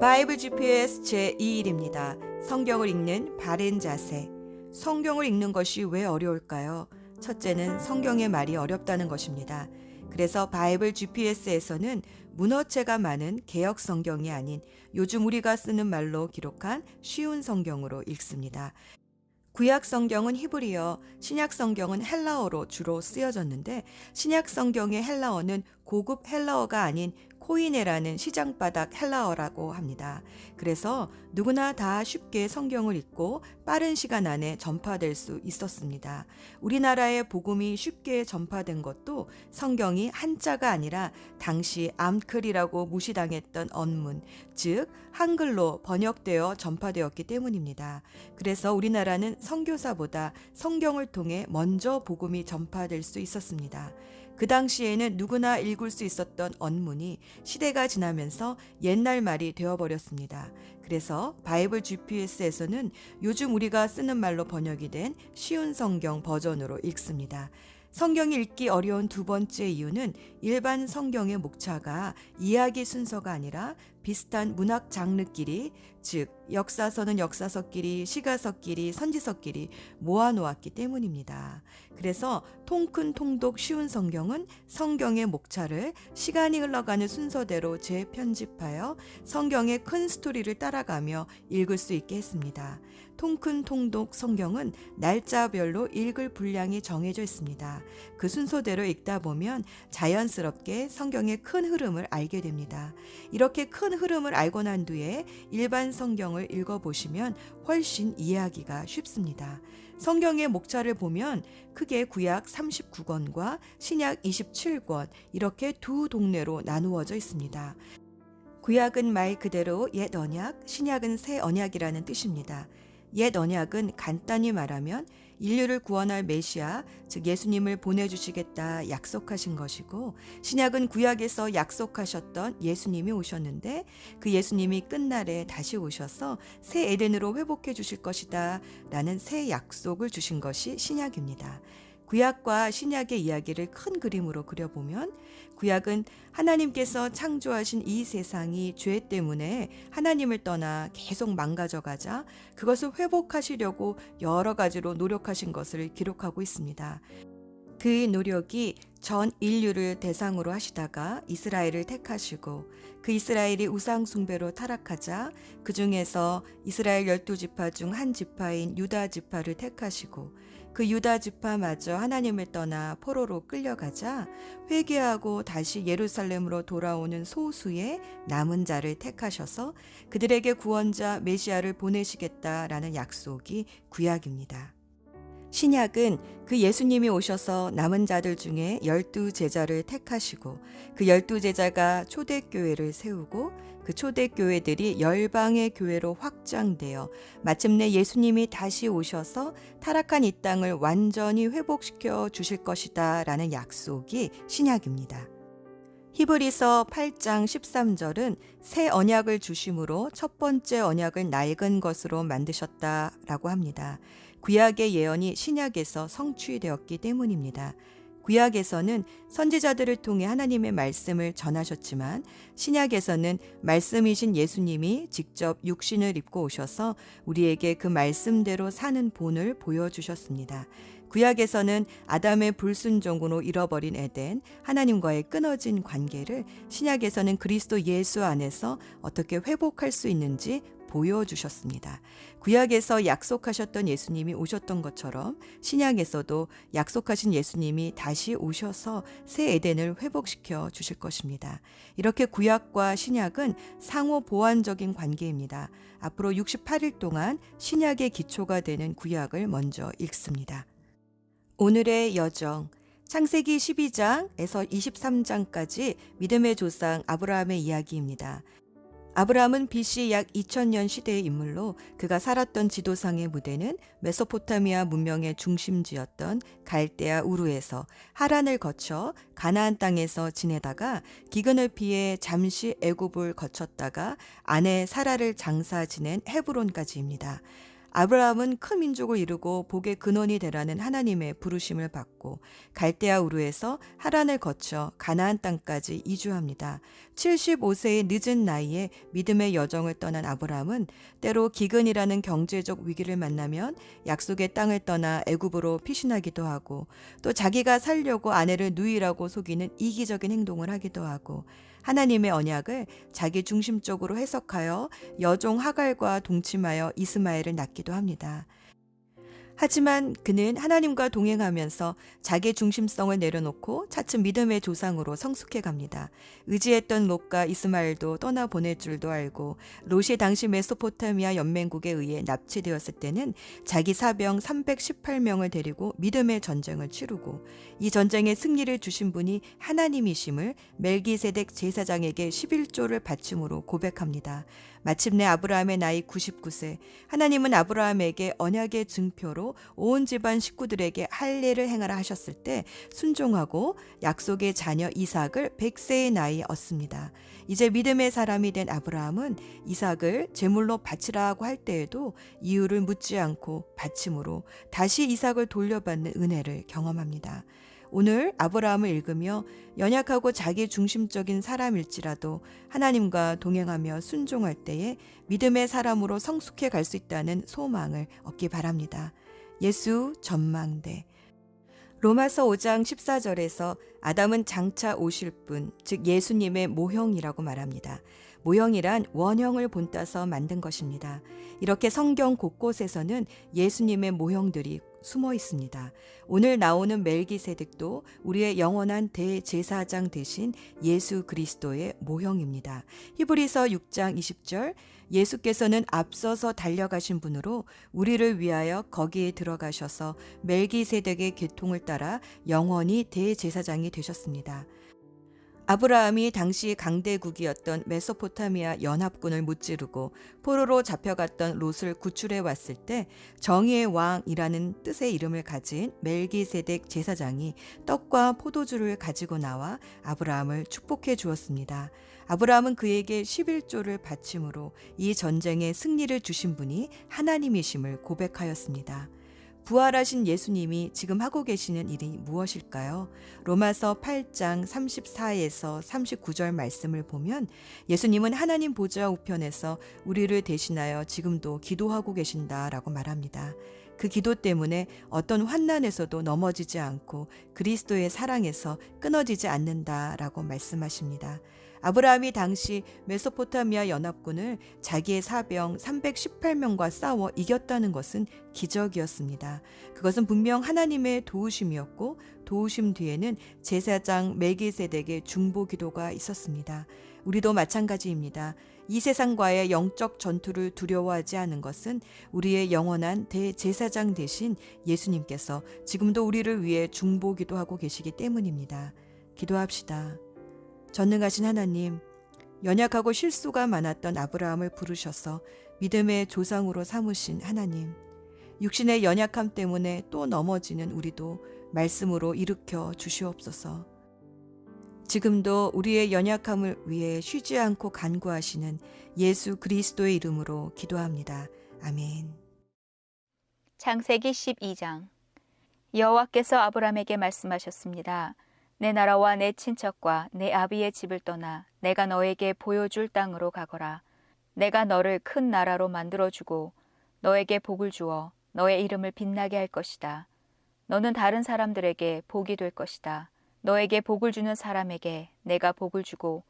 바이블 GPS 제2일입니다. 성경을 읽는 바른 자세. 성경을 읽는 것이 왜 어려울까요? 첫째는 성경의 말이 어렵다는 것입니다. 그래서 바이블 GPS에서는 문어체가 많은 개역 성경이 아닌 요즘 우리가 쓰는 말로 기록한 쉬운 성경으로 읽습니다. 구약 성경은 히브리어, 신약 성경은 헬라어로 주로 쓰여졌는데 신약 성경의 헬라어는 고급 헬라어가 아닌 코이네라는 시장바닥 헬라어라고 합니다. 그래서 누구나 다 쉽게 성경을 읽고 빠른 시간 안에 전파될 수 있었습니다. 우리나라의 복음이 쉽게 전파된 것도 성경이 한자가 아니라 당시 암클이라고 무시당했던 언문, 즉 한글로 번역되어 전파되었기 때문입니다. 그래서 우리나라는 선교사보다 성경을 통해 먼저 복음이 전파될 수 있었습니다. 그 당시에는 누구나 읽을 수 있었던 언문이 시대가 지나면서 옛날 말이 되어버렸습니다. 그래서 바이블 GPS에서는 요즘 우리가 쓰는 말로 번역이 된 쉬운 성경 버전으로 읽습니다. 성경 읽기 어려운 두 번째 이유는 일반 성경의 목차가 이야기 순서가 아니라 비슷한 문학 장르끼리 즉 역사서는 역사서끼리 시가서끼리 선지서끼리 모아놓았기 때문입니다. 그래서 통큰 통독 쉬운 성경은 성경의 목차를 시간이 흘러가는 순서대로 재편집하여 성경의 큰 스토리를 따라가며 읽을 수 있게 했습니다. 통큰 통독 성경은 날짜별로 읽을 분량이 정해져 있습니다. 그 순서대로 읽다 보면 자연스럽게 성경의 큰 흐름을 알게 됩니다. 이렇게 큰 흐름을 알고 난 뒤에 일반 성경을 읽어보시면 훨씬 이해하기가 쉽습니다. 성경의 목차를 보면 크게 구약 39권과 신약 27권 이렇게 두 동네로 나누어져 있습니다. 구약은 말 그대로 옛 언약, 신약은 새 언약이라는 뜻입니다. 옛 언약은 간단히 말하면 인류를 구원할 메시아, 즉 예수님을 보내주시겠다 약속하신 것이고, 신약은 구약에서 약속하셨던 예수님이 오셨는데, 그 예수님이 끝날에 다시 오셔서 새 에덴으로 회복해 주실 것이다 라는 새 약속을 주신 것이 신약입니다. 구약과 신약의 이야기를 큰 그림으로 그려보면 구약은 하나님께서 창조하신 이 세상이 죄 때문에 하나님을 떠나 계속 망가져 가자 그것을 회복하시려고 여러 가지로 노력하신 것을 기록하고 있습니다. 그 노력이 전 인류를 대상으로 하시다가 이스라엘을 택하시고 그 이스라엘이 우상 숭배로 타락하자 그 중에서 이스라엘 열두 지파 중 한 지파인 유다 지파를 택하시고 그 유다 지파마저 하나님을 떠나 포로로 끌려가자 회개하고 다시 예루살렘으로 돌아오는 소수의 남은 자를 택하셔서 그들에게 구원자 메시아를 보내시겠다라는 약속이 구약입니다. 신약은 그 예수님이 오셔서 남은 자들 중에 열두 제자를 택하시고 그 열두 제자가 초대교회를 세우고 그 초대 교회들이 열방의 교회로 확장되어 마침내 예수님이 다시 오셔서 타락한 이 땅을 완전히 회복시켜 주실 것이다 라는 약속이 신약입니다. 히브리서 8장 13절은 새 언약을 주심으로 첫 번째 언약을 낡은 것으로 만드셨다라고 합니다. 구약의 예언이 신약에서 성취되었기 때문입니다. 구약에서는 선지자들을 통해 하나님의 말씀을 전하셨지만 신약에서는 말씀이신 예수님이 직접 육신을 입고 오셔서 우리에게 그 말씀대로 사는 본을 보여주셨습니다. 구약에서는 아담의 불순종으로 잃어버린 에덴, 하나님과의 끊어진 관계를 신약에서는 그리스도 예수 안에서 어떻게 회복할 수 있는지 보여주셨습니다. 구약에서 약속하셨던 예수님이 오셨던 것처럼 신약에서도 약속하신 예수님이 다시 오셔서 새 에덴을 회복시켜 주실 것입니다. 이렇게 구약과 신약은 상호 보완적인 관계입니다. 앞으로 68일 동안 신약의 기초가 되는 구약을 먼저 읽습니다. 오늘의 여정. 창세기 12장에서 23장까지 믿음의 조상 아브라함의 이야기입니다. 아브라함은 BC 약 2000년 시대의 인물로 그가 살았던 지도상의 무대는 메소포타미아 문명의 중심지였던 갈대아 우르에서 하란을 거쳐 가나안 땅에서 지내다가 기근을 피해 잠시 애굽을 거쳤다가 아내 사라를 장사 지낸 헤브론까지입니다. 아브라함은 큰 민족을 이루고 복의 근원이 되라는 하나님의 부르심을 받고 갈대아 우르에서 하란을 거쳐 가나안 땅까지 이주합니다. 75세의 늦은 나이에 믿음의 여정을 떠난 아브라함은 때로 기근이라는 경제적 위기를 만나면 약속의 땅을 떠나 애굽으로 피신하기도 하고 또 자기가 살려고 아내를 누이라고 속이는 이기적인 행동을 하기도 하고 하나님의 언약을 자기 중심적으로 해석하여 여종 하갈과 동침하여 이스마엘을 낳기도 합니다. 하지만 그는 하나님과 동행하면서 자기 중심성을 내려놓고 차츰 믿음의 조상으로 성숙해 갑니다. 의지했던 롯과 이스마엘도 떠나 보낼 줄도 알고 롯이 당시 메소포타미아 연맹국에 의해 납치되었을 때는 자기 사병 318명을 데리고 믿음의 전쟁을 치르고 이 전쟁의 승리를 주신 분이 하나님이심을 멜기세덱 제사장에게 11조를 바침으로 고백합니다. 마침내 아브라함의 나이 99세, 하나님은 아브라함에게 언약의 증표로 온 집안 식구들에게 할례를 행하라 하셨을 때 순종하고 약속의 자녀 이삭을 100세의 나이에 얻습니다. 이제 믿음의 사람이 된 아브라함은 이삭을 제물로 바치라고 할 때에도 이유를 묻지 않고 바침으로 다시 이삭을 돌려받는 은혜를 경험합니다. 오늘 아브라함을 읽으며 연약하고 자기 중심적인 사람일지라도 하나님과 동행하며 순종할 때에 믿음의 사람으로 성숙해 갈 수 있다는 소망을 얻기 바랍니다. 예수 전망대 로마서 5장 14절에서 아담은 장차 오실 분, 즉 예수님의 모형이라고 말합니다. 모형이란 원형을 본따서 만든 것입니다. 이렇게 성경 곳곳에서는 예수님의 모형들이 숨어 있습니다. 오늘 나오는 멜기세덱도 우리의 영원한 대제사장 대신 예수 그리스도의 모형입니다. 히브리서 6장 20절 예수께서는 앞서서 달려가신 분으로 우리를 위하여 거기에 들어가셔서 멜기세덱의 계통을 따라 영원히 대제사장이 되셨습니다. 아브라함이 당시 강대국이었던 메소포타미아 연합군을 무찌르고 포로로 잡혀갔던 롯을 구출해 왔을 때 정의의 왕이라는 뜻의 이름을 가진 멜기세덱 제사장이 떡과 포도주를 가지고 나와 아브라함을 축복해 주었습니다. 아브라함은 그에게 11조를 바침으로 이 전쟁의 승리를 주신 분이 하나님이심을 고백하였습니다. 부활하신 예수님이 지금 하고 계시는 일이 무엇일까요? 로마서 8장 34에서 39절 말씀을 보면 예수님은 하나님 보좌 우편에서 우리를 대신하여 지금도 기도하고 계신다라고 말합니다. 그 기도 때문에 어떤 환난에서도 넘어지지 않고 그리스도의 사랑에서 끊어지지 않는다라고 말씀하십니다. 아브라함이 당시 메소포타미아 연합군을 자기의 사병 318명과 싸워 이겼다는 것은 기적이었습니다. 그것은 분명 하나님의 도우심이었고 도우심 뒤에는 제사장 멜기세덱의 중보 기도가 있었습니다. 우리도 마찬가지입니다. 이 세상과의 영적 전투를 두려워하지 않은 것은 우리의 영원한 대제사장 대신 예수님께서 지금도 우리를 위해 중보 기도하고 계시기 때문입니다. 기도합시다. 전능하신 하나님, 연약하고 실수가 많았던 아브라함을 부르셔서 믿음의 조상으로 삼으신 하나님, 육신의 연약함 때문에 또 넘어지는 우리도 말씀으로 일으켜 주시옵소서. 지금도 우리의 연약함을 위해 쉬지 않고 간구하시는 예수 그리스도의 이름으로 기도합니다. 아멘. 창세기 12장 여호와께서 아브라함에게 말씀하셨습니다. 내 나라와 내 친척과 내 아비의 집을 떠나 내가 너에게 보여줄 땅으로 가거라. 내가 너를 큰 나라로 만들어주고 너에게 복을 주어 너의 이름을 빛나게 할 것이다. 너는 다른 사람들에게 복이 될 것이다. 너에게 복을 주는 사람에게 내가 복을 주고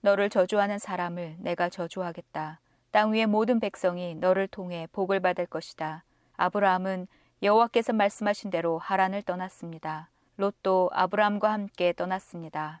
너를 저주하는 사람을 내가 저주하겠다. 땅 위의 모든 백성이 너를 통해 복을 받을 것이다. 아브라함은 여호와께서 말씀하신 대로 하란을 떠났습니다. 롯도 아브라함과 함께 떠났습니다.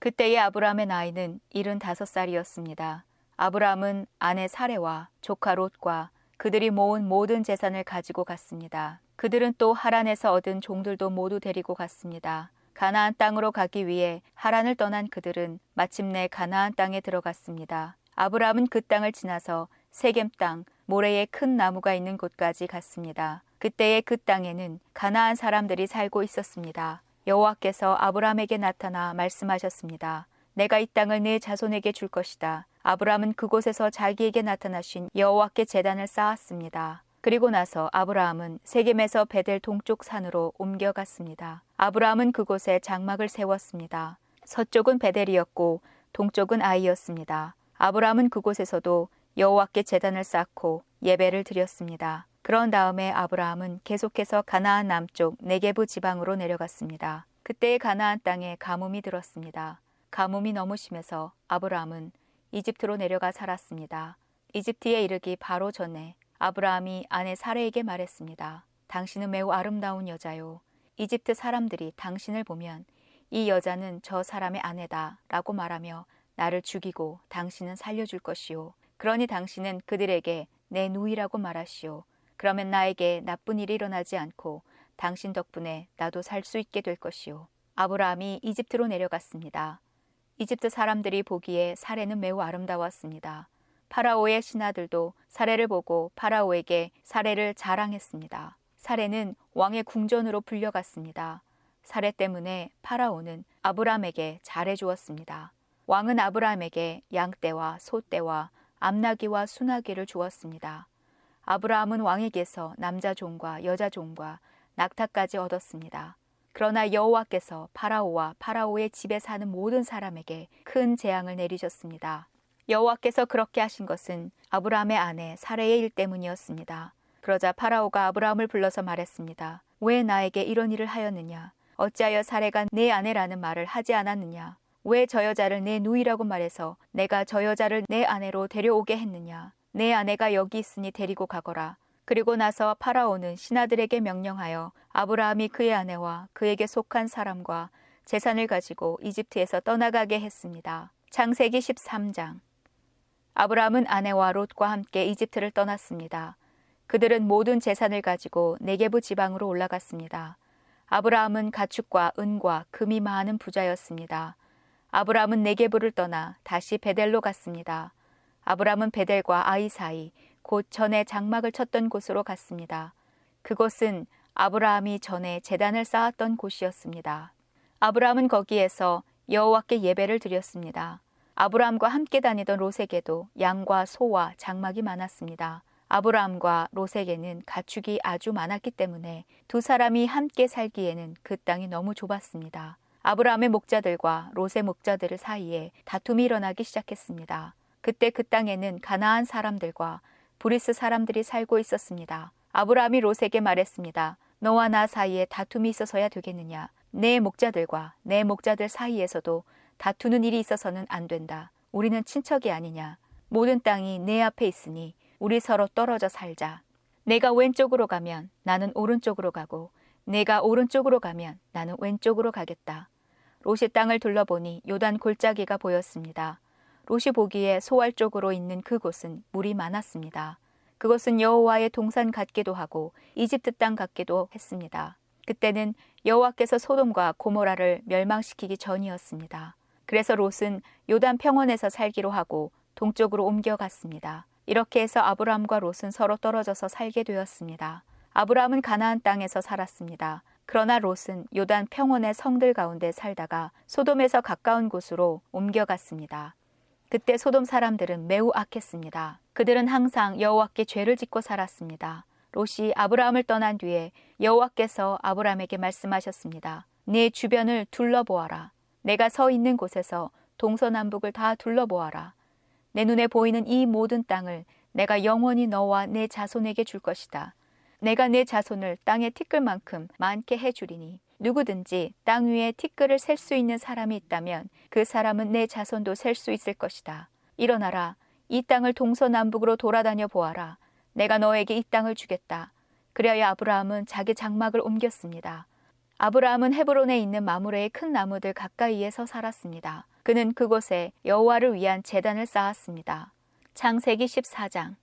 그때의 아브라함의 나이는 75살이었습니다. 아브라함은 아내 사레와 조카 롯과 그들이 모은 모든 재산을 가지고 갔습니다. 그들은 또 하란에서 얻은 종들도 모두 데리고 갔습니다. 가나안 땅으로 가기 위해 하란을 떠난 그들은 마침내 가나안 땅에 들어갔습니다. 아브라함은 그 땅을 지나서 세겜 땅 모래에 큰 나무가 있는 곳까지 갔습니다. 그때의 그 땅에는 가나안 사람들이 살고 있었습니다. 여호와께서 아브라함에게 나타나 말씀하셨습니다. 내가 이 땅을 내 자손에게 줄 것이다. 아브라함은 그곳에서 자기에게 나타나신 여호와께 제단을 쌓았습니다. 그리고 나서 아브라함은 세겜에서 베델 동쪽 산으로 옮겨갔습니다. 아브라함은 그곳에 장막을 세웠습니다. 서쪽은 베델이었고 동쪽은 아이였습니다. 아브라함은 그곳에서도 여호와께 제단을 쌓고 예배를 드렸습니다. 그런 다음에 아브라함은 계속해서 가나안 남쪽 네게부 지방으로 내려갔습니다. 그때의 가나안 땅에 가뭄이 들었습니다. 가뭄이 너무 심해서 아브라함은 이집트로 내려가 살았습니다. 이집트에 이르기 바로 전에 아브라함이 아내 사레에게 말했습니다. 당신은 매우 아름다운 여자요. 이집트 사람들이 당신을 보면 이 여자는 저 사람의 아내다 라고 말하며 나를 죽이고 당신은 살려줄 것이요. 그러니 당신은 그들에게 내 누이라고 말하시오. 그러면 나에게 나쁜 일이 일어나지 않고 당신 덕분에 나도 살 수 있게 될 것이오. 아브라함이 이집트로 내려갔습니다. 이집트 사람들이 보기에 사례는 매우 아름다웠습니다. 파라오의 신하들도 사례를 보고 파라오에게 사례를 자랑했습니다. 사례는 왕의 궁전으로 불려갔습니다. 사례 때문에 파라오는 아브라함에게 잘해 주었습니다. 왕은 아브라함에게 양떼와 소떼와 암나귀와 수나귀를 주었습니다. 아브라함은 왕에게서 남자 종과 여자 종과 낙타까지 얻었습니다. 그러나 여호와께서 파라오와 파라오의 집에 사는 모든 사람에게 큰 재앙을 내리셨습니다. 여호와께서 그렇게 하신 것은 아브라함의 아내 사레의 일 때문이었습니다. 그러자 파라오가 아브라함을 불러서 말했습니다. 왜 나에게 이런 일을 하였느냐? 어찌하여 사레가 내 아내라는 말을 하지 않았느냐? 왜 저 여자를 내 누이라고 말해서 내가 저 여자를 내 아내로 데려오게 했느냐? 내 아내가 여기 있으니 데리고 가거라. 그리고 나서 파라오는 신하들에게 명령하여 아브라함이 그의 아내와 그에게 속한 사람과 재산을 가지고 이집트에서 떠나가게 했습니다. 창세기 13장 아브라함은 아내와 롯과 함께 이집트를 떠났습니다. 그들은 모든 재산을 가지고 네게부 지방으로 올라갔습니다. 아브라함은 가축과 은과 금이 많은 부자였습니다. 아브라함은 네게부를 떠나 다시 베델로 갔습니다. 아브라함은 베델과 아이 사이 곧 전에 장막을 쳤던 곳으로 갔습니다. 그곳은 아브라함이 전에 재단을 쌓았던 곳이었습니다. 아브라함은 거기에서 여호와께 예배를 드렸습니다. 아브라함과 함께 다니던 롯에게도 양과 소와 장막이 많았습니다. 아브라함과 롯에게는 가축이 아주 많았기 때문에 두 사람이 함께 살기에는 그 땅이 너무 좁았습니다. 아브라함의 목자들과 롯의 목자들 사이에 다툼이 일어나기 시작했습니다. 그때 그 땅에는 가나안 사람들과 브리스 사람들이 살고 있었습니다. 아브라함이 롯에게 말했습니다. 너와 나 사이에 다툼이 있어서야 되겠느냐? 내 목자들과 내 목자들 사이에서도 다투는 일이 있어서는 안 된다. 우리는 친척이 아니냐? 모든 땅이 내 앞에 있으니 우리 서로 떨어져 살자. 내가 왼쪽으로 가면 나는 오른쪽으로 가고 내가 오른쪽으로 가면 나는 왼쪽으로 가겠다. 롯이 땅을 둘러보니 요단 골짜기가 보였습니다. 롯이 보기에 소알 쪽으로 있는 그곳은 물이 많았습니다. 그것은 여호와의 동산 같기도 하고 이집트 땅 같기도 했습니다. 그때는 여호와께서 소돔과 고모라를 멸망시키기 전이었습니다. 그래서 롯은 요단 평원에서 살기로 하고 동쪽으로 옮겨갔습니다. 이렇게 해서 아브라함과 롯은 서로 떨어져서 살게 되었습니다. 아브라함은 가나안 땅에서 살았습니다. 그러나 롯은 요단 평원의 성들 가운데 살다가 소돔에서 가까운 곳으로 옮겨갔습니다. 그때 소돔 사람들은 매우 악했습니다. 그들은 항상 여호와께 죄를 짓고 살았습니다. 롯이 아브라함을 떠난 뒤에 여호와께서 아브라함에게 말씀하셨습니다. 네 주변을 둘러보아라. 내가 서 있는 곳에서 동서남북을 다 둘러보아라. 내 눈에 보이는 이 모든 땅을 내가 영원히 너와 내 자손에게 줄 것이다. 내가 내 자손을 땅의 티끌만큼 많게 해주리니 누구든지 땅 위에 티끌을 셀 수 있는 사람이 있다면 그 사람은 내 자손도 셀 수 있을 것이다. 일어나라. 이 땅을 동서남북으로 돌아다녀 보아라. 내가 너에게 이 땅을 주겠다. 그리하여 아브라함은 자기 장막을 옮겼습니다. 아브라함은 헤브론에 있는 마므레의 큰 나무들 가까이에서 살았습니다. 그는 그곳에 여호와를 위한 제단을 쌓았습니다. 창세기 14장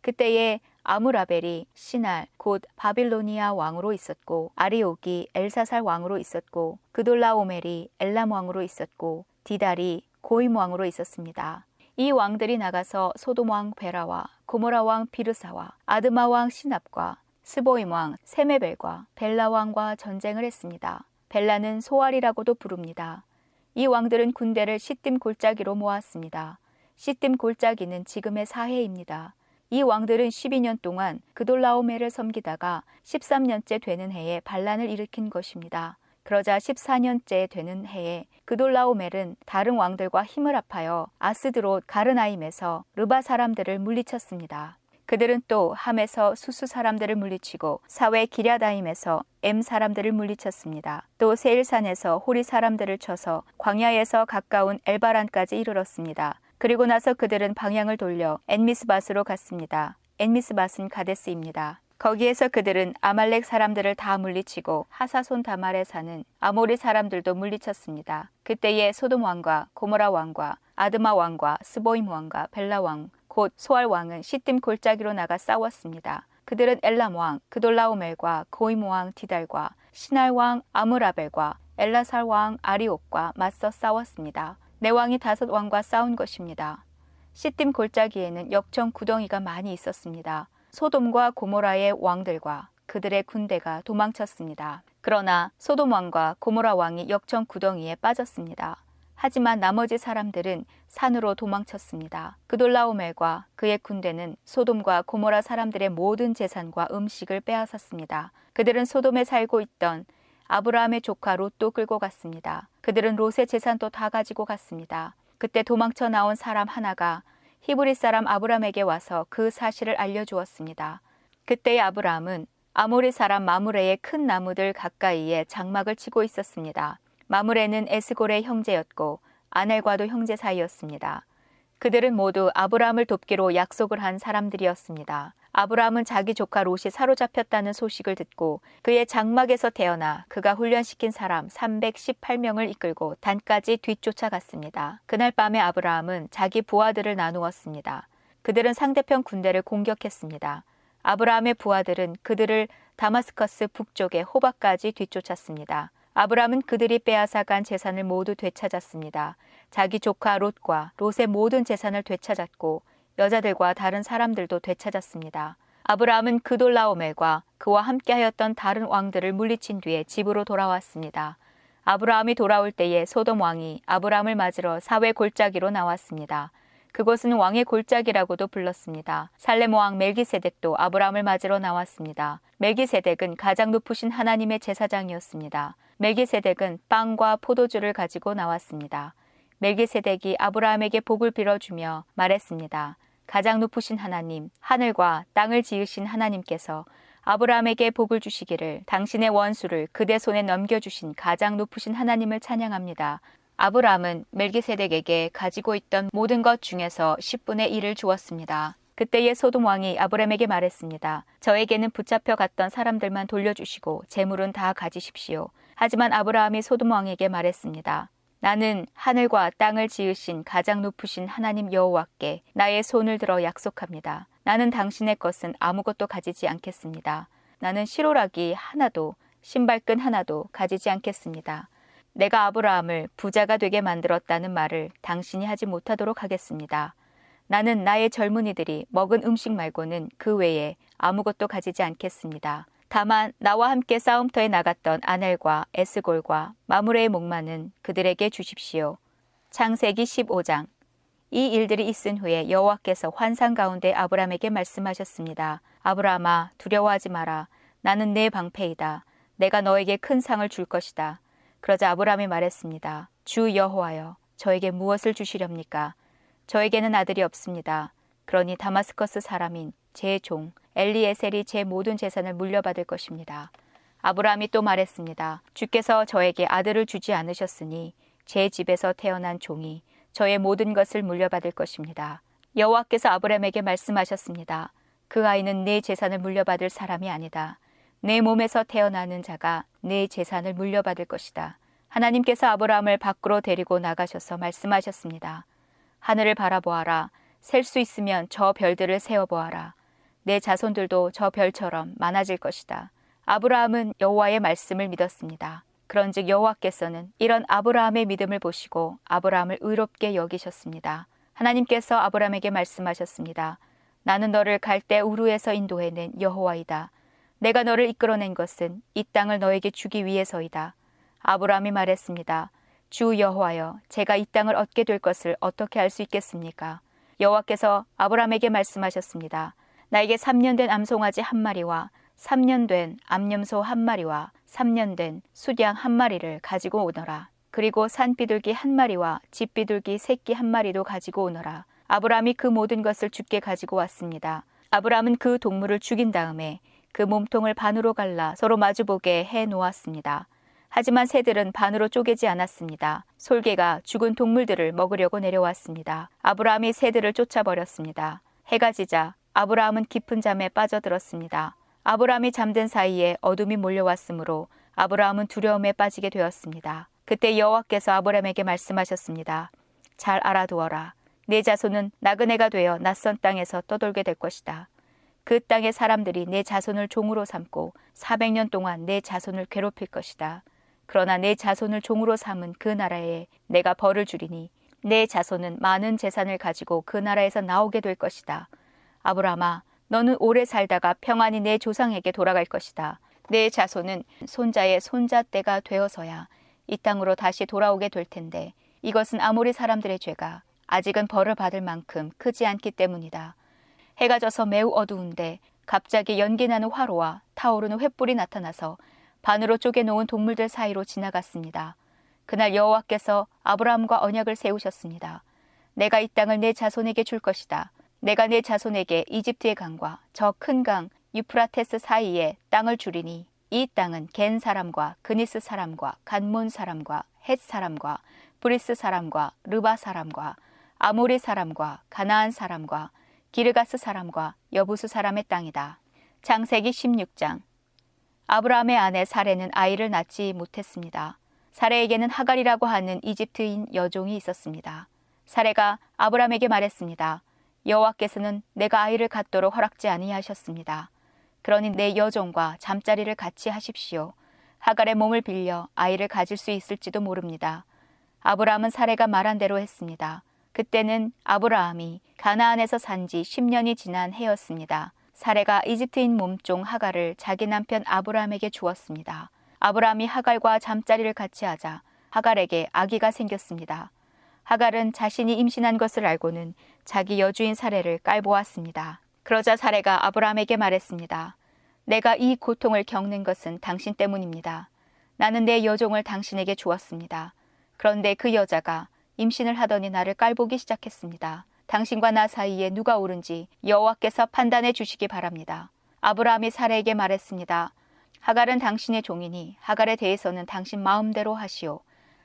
그때에 아무라벨이 신할 곧 바빌로니아 왕으로 있었고 아리옥이 엘사살 왕으로 있었고 그돌라오멜이 엘람 왕으로 있었고 디달이 고임 왕으로 있었습니다. 이 왕들이 나가서 소돔 왕 베라와 고모라 왕 비르사와 아드마 왕 시납과 스보임 왕 세메벨과 벨라 왕과 전쟁을 했습니다. 벨라는 소알이라고도 부릅니다. 이 왕들은 군대를 시딤 골짜기로 모았습니다. 시딤 골짜기는 지금의 사해입니다. 이 왕들은 12년 동안 그돌라오메를 섬기다가 13년째 되는 해에 반란을 일으킨 것입니다. 그러자 14년째 되는 해에 그돌라오멜은 다른 왕들과 힘을 합하여 아스드롯 가르나임에서 르바 사람들을 물리쳤습니다. 그들은 또 함에서 수스 사람들을 물리치고 사웨 기랴다임에서 엠 사람들을 물리쳤습니다. 또 세일산에서 호리 사람들을 쳐서 광야에서 가까운 엘바란까지 이르렀습니다. 그리고 나서 그들은 방향을 돌려 엔미스밧으로 갔습니다. 엔미스밧은 가데스입니다. 거기에서 그들은 아말렉 사람들을 다 물리치고 하사손 다말에 사는 아모리 사람들도 물리쳤습니다. 그때에 소돔 왕과 고모라 왕과 아드마 왕과 스보임 왕과 벨라 왕, 곧 소알 왕은 시딤 골짜기로 나가 싸웠습니다. 그들은 엘람 왕 그돌라오멜과 고임 왕 디달과 시날 왕 아므라벨과 엘라살 왕 아리옥과 맞서 싸웠습니다. 네 왕이 다섯 왕과 싸운 것입니다. 시딤 골짜기에는 역청 구덩이가 많이 있었습니다. 소돔과 고모라의 왕들과 그들의 군대가 도망쳤습니다. 그러나 소돔 왕과 고모라 왕이 역청 구덩이에 빠졌습니다. 하지만 나머지 사람들은 산으로 도망쳤습니다. 그돌라오멜과 그의 군대는 소돔과 고모라 사람들의 모든 재산과 음식을 빼앗았습니다. 그들은 소돔에 살고 있던 아브라함의 조카 롯도 끌고 갔습니다. 그들은 롯의 재산도 다 가지고 갔습니다. 그때 도망쳐 나온 사람 하나가 히브리 사람 아브람에게 와서 그 사실을 알려주었습니다. 그때의 아브람은 아모리 사람 마무레의 큰 나무들 가까이에 장막을 치고 있었습니다. 마무레는 에스골의 형제였고 아넬과도 형제 사이였습니다. 그들은 모두 아브람을 돕기로 약속을 한 사람들이었습니다. 아브람은 자기 조카 롯이 사로잡혔다는 소식을 듣고 그의 장막에서 태어나 그가 훈련시킨 사람 318명을 이끌고 단까지 뒤쫓아갔습니다. 그날 밤에 아브라함은 자기 부하들을 나누었습니다. 그들은 상대편 군대를 공격했습니다. 아브라함의 부하들은 그들을 다마스커스 북쪽의 호박까지 뒤쫓았습니다. 아브라함은 그들이 빼앗아간 재산을 모두 되찾았습니다. 자기 조카 롯과 롯의 모든 재산을 되찾았고 여자들과 다른 사람들도 되찾았습니다. 아브라함은 그돌라오멜과 그와 함께하였던 다른 왕들을 물리친 뒤에 집으로 돌아왔습니다. 아브라함이 돌아올 때에 소돔 왕이 아브라함을 맞으러 사회 골짜기로 나왔습니다. 그곳은 왕의 골짜기라고도 불렀습니다. 살레모 왕 멜기세덱도 아브라함을 맞으러 나왔습니다. 멜기세덱은 가장 높으신 하나님의 제사장이었습니다. 멜기세덱은 빵과 포도주를 가지고 나왔습니다. 멜기세덱이 아브라함에게 복을 빌어주며 말했습니다. 가장 높으신 하나님, 하늘과 땅을 지으신 하나님께서 아브라함에게 복을 주시기를 당신의 원수를 그대 손에 넘겨주신 가장 높으신 하나님을 찬양합니다. 아브라함은 멜기세덱에게 가지고 있던 모든 것 중에서 10분의 1을 주었습니다. 그때의 소돔 왕이 아브라함에게 말했습니다. 저에게는 붙잡혀 갔던 사람들만 돌려주시고 재물은 다 가지십시오. 하지만 아브라함이 소돔 왕에게 말했습니다. 나는 하늘과 땅을 지으신 가장 높으신 하나님 여호와께 나의 손을 들어 약속합니다. 나는 당신의 것은 아무것도 가지지 않겠습니다. 나는 시로락이 하나도 신발끈 하나도 가지지 않겠습니다. 내가 아브라함을 부자가 되게 만들었다는 말을 당신이 하지 못하도록 하겠습니다. 나는 나의 젊은이들이 먹은 음식 말고는 그 외에 아무것도 가지지 않겠습니다. 다만 나와 함께 싸움터에 나갔던 아넬과 에스골과 마무레의 목마는 그들에게 주십시오. 창세기 15장 이 일들이 있은 후에 여호와께서 환상 가운데 아브라함에게 말씀하셨습니다. 아브라함아 두려워하지 마라. 나는 내 방패이다. 내가 너에게 큰 상을 줄 것이다. 그러자 아브라함이 말했습니다. 주 여호와여 저에게 무엇을 주시렵니까? 저에게는 아들이 없습니다. 그러니 다마스커스 사람인 제 종 엘리에셀이 제 모든 재산을 물려받을 것입니다. 아브라함이 또 말했습니다. 주께서 저에게 아들을 주지 않으셨으니 제 집에서 태어난 종이 저의 모든 것을 물려받을 것입니다. 여호와께서 아브라함에게 말씀하셨습니다. 그 아이는 내 재산을 물려받을 사람이 아니다. 내 몸에서 태어나는 자가 내 재산을 물려받을 것이다. 하나님께서 아브라함을 밖으로 데리고 나가셔서 말씀하셨습니다. 하늘을 바라보아라. 셀 수 있으면 저 별들을 세어보아라. 내 자손들도 저 별처럼 많아질 것이다. 아브라함은 여호와의 말씀을 믿었습니다. 그런즉 여호와께서는 이런 아브라함의 믿음을 보시고 아브라함을 의롭게 여기셨습니다. 하나님께서 아브라함에게 말씀하셨습니다. 나는 너를 갈대 우루에서 인도해낸 여호와이다. 내가 너를 이끌어낸 것은 이 땅을 너에게 주기 위해서이다. 아브라함이 말했습니다. 주 여호와여, 제가 이 땅을 얻게 될 것을 어떻게 알 수 있겠습니까? 여호와께서 아브라함에게 말씀하셨습니다. 나에게 3년 된 암송아지 한 마리와 3년 된 암염소 한 마리와 3년 된 수량 한 마리를 가지고 오너라. 그리고 산비둘기 한 마리와 집비둘기 새끼 한 마리도 가지고 오너라. 아브라함이 그 모든 것을 주께 가지고 왔습니다. 아브라함은 그 동물을 죽인 다음에 그 몸통을 반으로 갈라 서로 마주보게 해 놓았습니다. 하지만 새들은 반으로 쪼개지 않았습니다. 솔개가 죽은 동물들을 먹으려고 내려왔습니다. 아브라함이 새들을 쫓아버렸습니다. 해가 지자 아브라함은 깊은 잠에 빠져들었습니다. 아브라함이 잠든 사이에 어둠이 몰려왔으므로 아브라함은 두려움에 빠지게 되었습니다. 그때 여호와께서 아브라함에게 말씀하셨습니다. 잘 알아두어라. 내 자손은 나그네가 되어 낯선 땅에서 떠돌게 될 것이다. 그 땅의 사람들이 내 자손을 종으로 삼고 400년 동안 내 자손을 괴롭힐 것이다. 그러나 내 자손을 종으로 삼은 그 나라에 내가 벌을 주리니 내 자손은 많은 재산을 가지고 그 나라에서 나오게 될 것이다. 아브라함아, 너는 오래 살다가 평안히 내 조상에게 돌아갈 것이다. 내 자손은 손자의 손자 때가 되어서야 이 땅으로 다시 돌아오게 될 텐데 이것은 아무리 사람들의 죄가 아직은 벌을 받을 만큼 크지 않기 때문이다. 해가 져서 매우 어두운데 갑자기 연기 나는 화로와 타오르는 횃불이 나타나서 반으로 쪼개놓은 동물들 사이로 지나갔습니다. 그날 여호와께서 아브라함과 언약을 세우셨습니다. 내가 이 땅을 내 자손에게 줄 것이다. 내가 내 자손에게 이집트의 강과 저 큰 강 유프라테스 사이에 땅을 주리니 이 땅은 겐 사람과 그니스 사람과 간몬 사람과 헷 사람과 브리스 사람과 르바 사람과 아모리 사람과 가나안 사람과 기르가스 사람과 여부스 사람의 땅이다. 창세기 16장 아브람의 아내 사래는 아이를 낳지 못했습니다. 사래에게는 하갈이라고 하는 이집트인 여종이 있었습니다. 사래가 아브람에게 말했습니다. 여호와께서는 내가 아이를 갖도록 허락지 아니하셨습니다. 그러니 내 여종과 잠자리를 같이 하십시오. 하갈의 몸을 빌려 아이를 가질 수 있을지도 모릅니다. 아브라함은 사레가 말한 대로 했습니다. 그때는 아브라함이 가나안에서 산 지 10년이 지난 해였습니다. 사레가 이집트인 몸종 하갈을 자기 남편 아브라함에게 주었습니다. 아브라함이 하갈과 잠자리를 같이 하자 하갈에게 아기가 생겼습니다. 하갈은 자신이 임신한 것을 알고는 자기 여주인 사레를 깔보았습니다. 그러자 사레가 아브라함에게 말했습니다. 내가 이 고통을 겪는 것은 당신 때문입니다. 나는 내 여종을 당신에게 주었습니다. 그런데 그 여자가 임신을 하더니 나를 깔보기 시작했습니다. 당신과 나 사이에 누가 옳은지 여호와께서 판단해 주시기 바랍니다. 아브라함이 사레에게 말했습니다. 하갈은 당신의 종이니 하갈에 대해서는 당신 마음대로 하시오.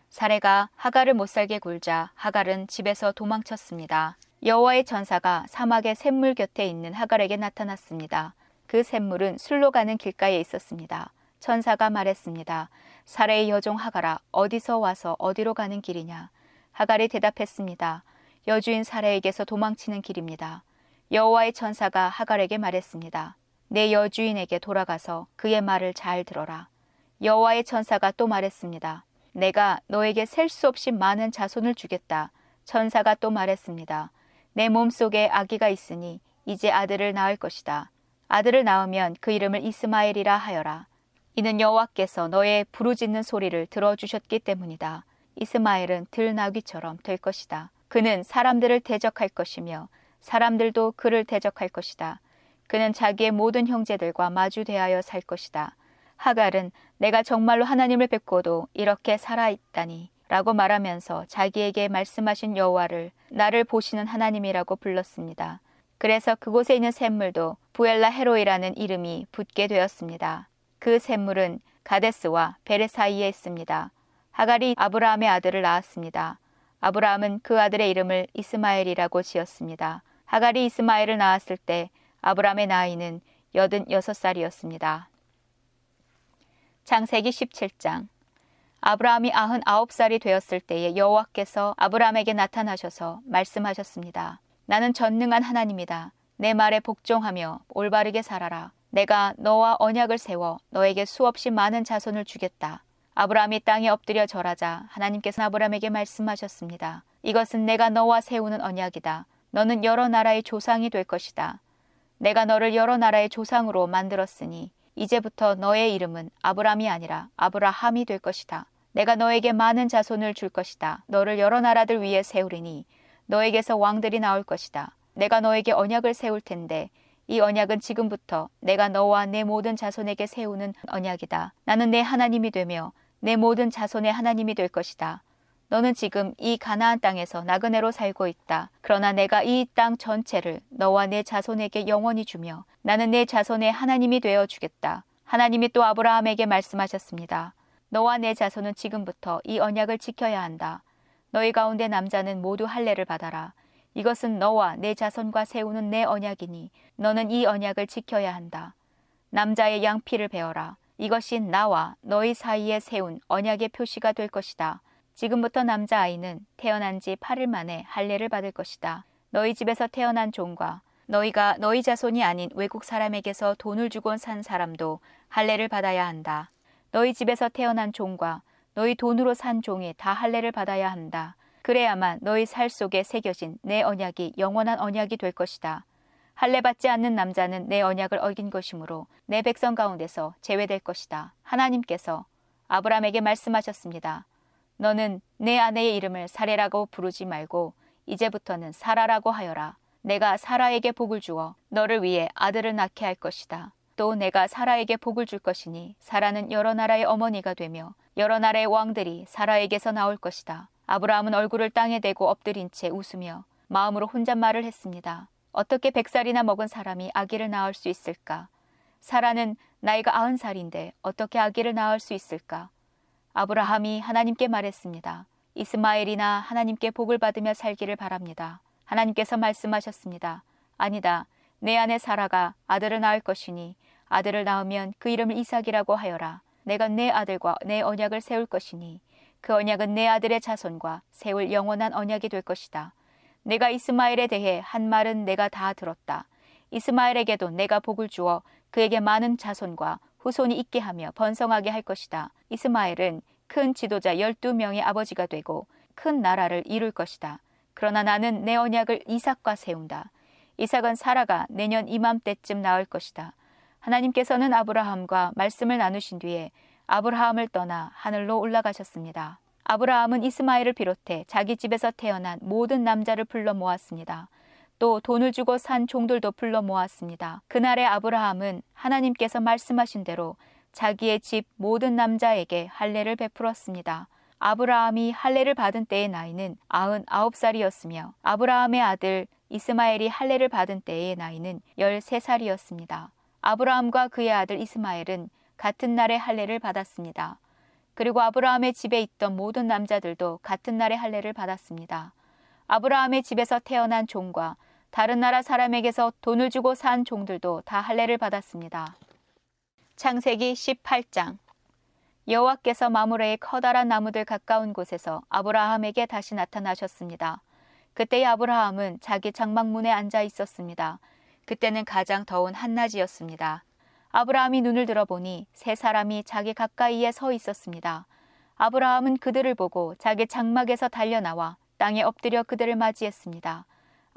사레가 하갈을 못살게 굴자 하갈은 집에서 도망쳤습니다. 여호와의 전사가 사막의 샘물 곁에 있는 하갈에게 나타났습니다. 그 샘물은 술로 가는 길가에 있었습니다. 천사가 말했습니다. 사레의 여종 하갈아 어디서 와서 어디로 가는 길이냐? 하갈이 대답했습니다. 여주인 사레에게서 도망치는 길입니다. 여호와의 천사가 하갈에게 말했습니다. 내 여주인에게 돌아가서 그의 말을 잘 들어라. 여호와의 천사가 또 말했습니다. 내가 너에게 셀 수 없이 많은 자손을 주겠다. 천사가 또 말했습니다. 내 몸속에 아기가 있으니 이제 아들을 낳을 것이다. 아들을 낳으면 그 이름을 이스마엘이라 하여라. 이는 여호와께서 너의 부르짖는 소리를 들어주셨기 때문이다. 이스마엘은 들나귀처럼 될 것이다. 그는 사람들을 대적할 것이며 사람들도 그를 대적할 것이다. 그는 자기의 모든 형제들과 마주 대하여 살 것이다. 하갈은 내가 정말로 하나님을 뵙고도 이렇게 살아있다니 라고 말하면서 자기에게 말씀하신 여호와를 나를 보시는 하나님이라고 불렀습니다. 그래서 그곳에 있는 샘물도 부엘라 헤로이라는 이름이 붙게 되었습니다. 그 샘물은 가데스와 베레 사이에 있습니다. 하갈이 아브라함의 아들을 낳았습니다. 아브라함은 그 아들의 이름을 이스마엘이라고 지었습니다. 하갈이 이스마엘을 낳았을 때 아브라함의 나이는 86살이었습니다. 장세기 17장 아브라함이 99살이 되었을 때에 여호와께서 아브라함에게 나타나셔서 말씀하셨습니다. 나는 전능한 하나님이다. 내 말에 복종하며 올바르게 살아라. 내가 너와 언약을 세워 너에게 수없이 많은 자손을 주겠다. 아브라함이 땅에 엎드려 절하자 하나님께서 아브라함에게 말씀하셨습니다. 이것은 내가 너와 세우는 언약이다. 너는 여러 나라의 조상이 될 것이다. 내가 너를 여러 나라의 조상으로 만들었으니 이제부터 너의 이름은 아브람이 아니라 아브라함이 될 것이다. 내가 너에게 많은 자손을 줄 것이다. 너를 여러 나라들 위에 세우리니 너에게서 왕들이 나올 것이다. 내가 너에게 언약을 세울 텐데 이 언약은 지금부터 내가 너와 내 모든 자손에게 세우는 언약이다. 나는 내 하나님이 되며 내 모든 자손의 하나님이 될 것이다. 너는 지금 이 가나안 땅에서 나그네로 살고 있다. 그러나 내가 이 땅 전체를 너와 내 자손에게 영원히 주며 나는 내 자손의 하나님이 되어 주겠다. 하나님이 또 아브라함에게 말씀하셨습니다. 너와 내 자손은 지금부터 이 언약을 지켜야 한다. 너희 가운데 남자는 모두 할례를 받아라. 이것은 너와 내 자손과 세우는 내 언약이니 너는 이 언약을 지켜야 한다. 남자의 양피를 베어라. 이것이 나와 너희 사이에 세운 언약의 표시가 될 것이다. 지금부터 남자아이는 태어난 지 8일 만에 할례를 받을 것이다. 너희 집에서 태어난 종과 너희가 너희 자손이 아닌 외국 사람에게서 돈을 주곤 산 사람도 할례를 받아야 한다. 너희 집에서 태어난 종과 너희 돈으로 산 종이 다 할례를 받아야 한다. 그래야만 너희 살 속에 새겨진 내 언약이 영원한 언약이 될 것이다. 할례 받지 않는 남자는 내 언약을 어긴 것이므로 내 백성 가운데서 제외될 것이다. 하나님께서 아브라함에게 말씀하셨습니다. 너는 내 아내의 이름을 사례라고 부르지 말고 이제부터는 사라라고 하여라. 내가 사라에게 복을 주어 너를 위해 아들을 낳게 할 것이다. 또 내가 사라에게 복을 줄 것이니 사라는 여러 나라의 어머니가 되며 여러 나라의 왕들이 사라에게서 나올 것이다. 아브라함은 얼굴을 땅에 대고 엎드린 채 웃으며 마음으로 혼잣말을 했습니다. 어떻게 백살이나 먹은 사람이 아기를 낳을 수 있을까? 사라는 나이가 아흔 살인데 어떻게 아기를 낳을 수 있을까? 아브라함이 하나님께 말했습니다. 이스마엘이나 하나님께 복을 받으며 살기를 바랍니다. 하나님께서 말씀하셨습니다. 아니다. 내 아내 사라가 아들을 낳을 것이니 아들을 낳으면 그 이름을 이삭이라고 하여라. 내가 내 아들과 내 언약을 세울 것이니 그 언약은 내 아들의 자손과 세울 영원한 언약이 될 것이다. 내가 이스마엘에 대해 한 말은 내가 다 들었다. 이스마엘에게도 내가 복을 주어 그에게 많은 자손과 후손이 있게 하며 번성하게 할 것이다. 이스마엘은 큰 지도자 열두 명의 아버지가 되고 큰 나라를 이룰 것이다. 그러나 나는 내 언약을 이삭과 세운다. 이삭은 사라가 내년 이맘때쯤 나올 것이다. 하나님께서는 아브라함과 말씀을 나누신 뒤에 아브라함을 떠나 하늘로 올라가셨습니다. 아브라함은 이스마엘을 비롯해 자기 집에서 태어난 모든 남자를 불러 모았습니다. 또 돈을 주고 산 종들도 불러 모았습니다. 그날의 아브라함은 하나님께서 말씀하신 대로 자기의 집 모든 남자에게 할례를 베풀었습니다. 아브라함이 할례를 받은 때의 나이는 99살이었으며 아브라함의 아들 이스마엘이 할례를 받은 때의 나이는 13살이었습니다. 아브라함과 그의 아들 이스마엘은 같은 날에 할례를 받았습니다. 그리고 아브라함의 집에 있던 모든 남자들도 같은 날에 할례를 받았습니다. 아브라함의 집에서 태어난 종과 다른 나라 사람에게서 돈을 주고 산 종들도 다 할례를 받았습니다. 창세기 18장 여호와께서 마므레의 커다란 나무들 가까운 곳에서 아브라함에게 다시 나타나셨습니다. 그때의 아브라함은 자기 장막문에 앉아 있었습니다. 그때는 가장 더운 한낮이었습니다. 아브라함이 눈을 들어보니 세 사람이 자기 가까이에 서 있었습니다. 아브라함은 그들을 보고 자기 장막에서 달려나와 땅에 엎드려 그들을 맞이했습니다.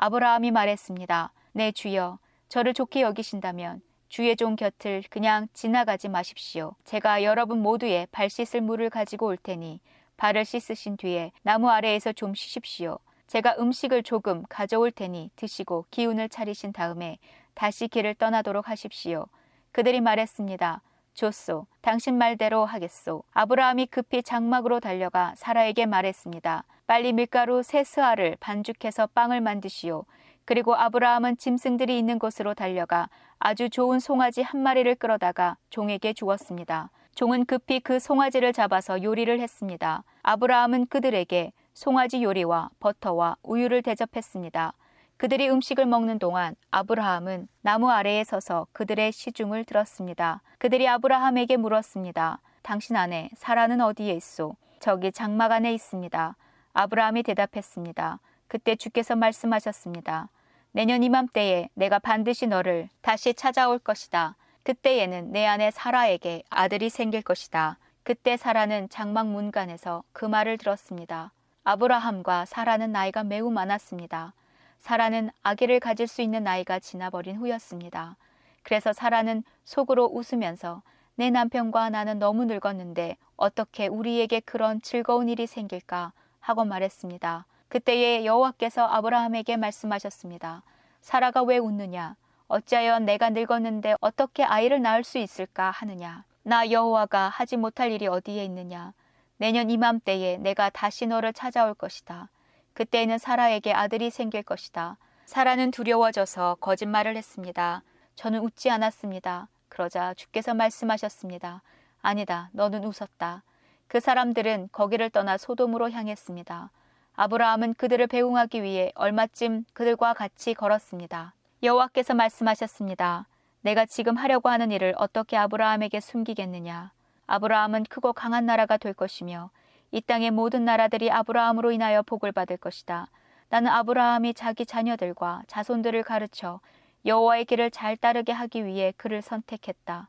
아브라함이 말했습니다. 내 주여, 저를 좋게 여기신다면 주의 종 곁을 그냥 지나가지 마십시오. 제가 여러분 모두의 발 씻을 물을 가지고 올 테니 발을 씻으신 뒤에 나무 아래에서 좀 쉬십시오. 제가 음식을 조금 가져올 테니 드시고 기운을 차리신 다음에 다시 길을 떠나도록 하십시오. 그들이 말했습니다. 좋소. 당신 말대로 하겠소. 아브라함이 급히 장막으로 달려가 사라에게 말했습니다. 빨리 밀가루 세 스아를 반죽해서 빵을 만드시오. 그리고 아브라함은 짐승들이 있는 곳으로 달려가 아주 좋은 송아지 한 마리를 끌어다가 종에게 주었습니다. 종은 급히 그 송아지를 잡아서 요리를 했습니다. 아브라함은 그들에게 송아지 요리와 버터와 우유를 대접했습니다. 그들이 음식을 먹는 동안 아브라함은 나무 아래에 서서 그들의 시중을 들었습니다. 그들이 아브라함에게 물었습니다. 당신 아내 사라는 어디에 있소? 저기 장막 안에 있습니다. 아브라함이 대답했습니다. 그때 주께서 말씀하셨습니다. 내년 이맘때에 내가 반드시 너를 다시 찾아올 것이다. 그때에는 내 아내 사라에게 아들이 생길 것이다. 그때 사라는 장막 문간에서 그 말을 들었습니다. 아브라함과 사라는 나이가 매우 많았습니다. 사라는 아기를 가질 수 있는 나이가 지나버린 후였습니다. 그래서 사라는 속으로 웃으면서 내 남편과 나는 너무 늙었는데 어떻게 우리에게 그런 즐거운 일이 생길까 하고 말했습니다. 그때에 여호와께서 아브라함에게 말씀하셨습니다. 사라가 왜 웃느냐? 어찌하여 내가 늙었는데 어떻게 아이를 낳을 수 있을까 하느냐. 나 여호와가 하지 못할 일이 어디에 있느냐. 내년 이맘때에 내가 다시 너를 찾아올 것이다. 그때에는 사라에게 아들이 생길 것이다. 사라는 두려워져서 거짓말을 했습니다. 저는 웃지 않았습니다. 그러자 주께서 말씀하셨습니다. 아니다. 너는 웃었다. 그 사람들은 거기를 떠나 소돔으로 향했습니다. 아브라함은 그들을 배웅하기 위해 얼마쯤 그들과 같이 걸었습니다. 여호와께서 말씀하셨습니다. 내가 지금 하려고 하는 일을 어떻게 아브라함에게 숨기겠느냐? 아브라함은 크고 강한 나라가 될 것이며 이 땅의 모든 나라들이 아브라함으로 인하여 복을 받을 것이다. 나는 아브라함이 자기 자녀들과 자손들을 가르쳐 여호와의 길을 잘 따르게 하기 위해 그를 선택했다.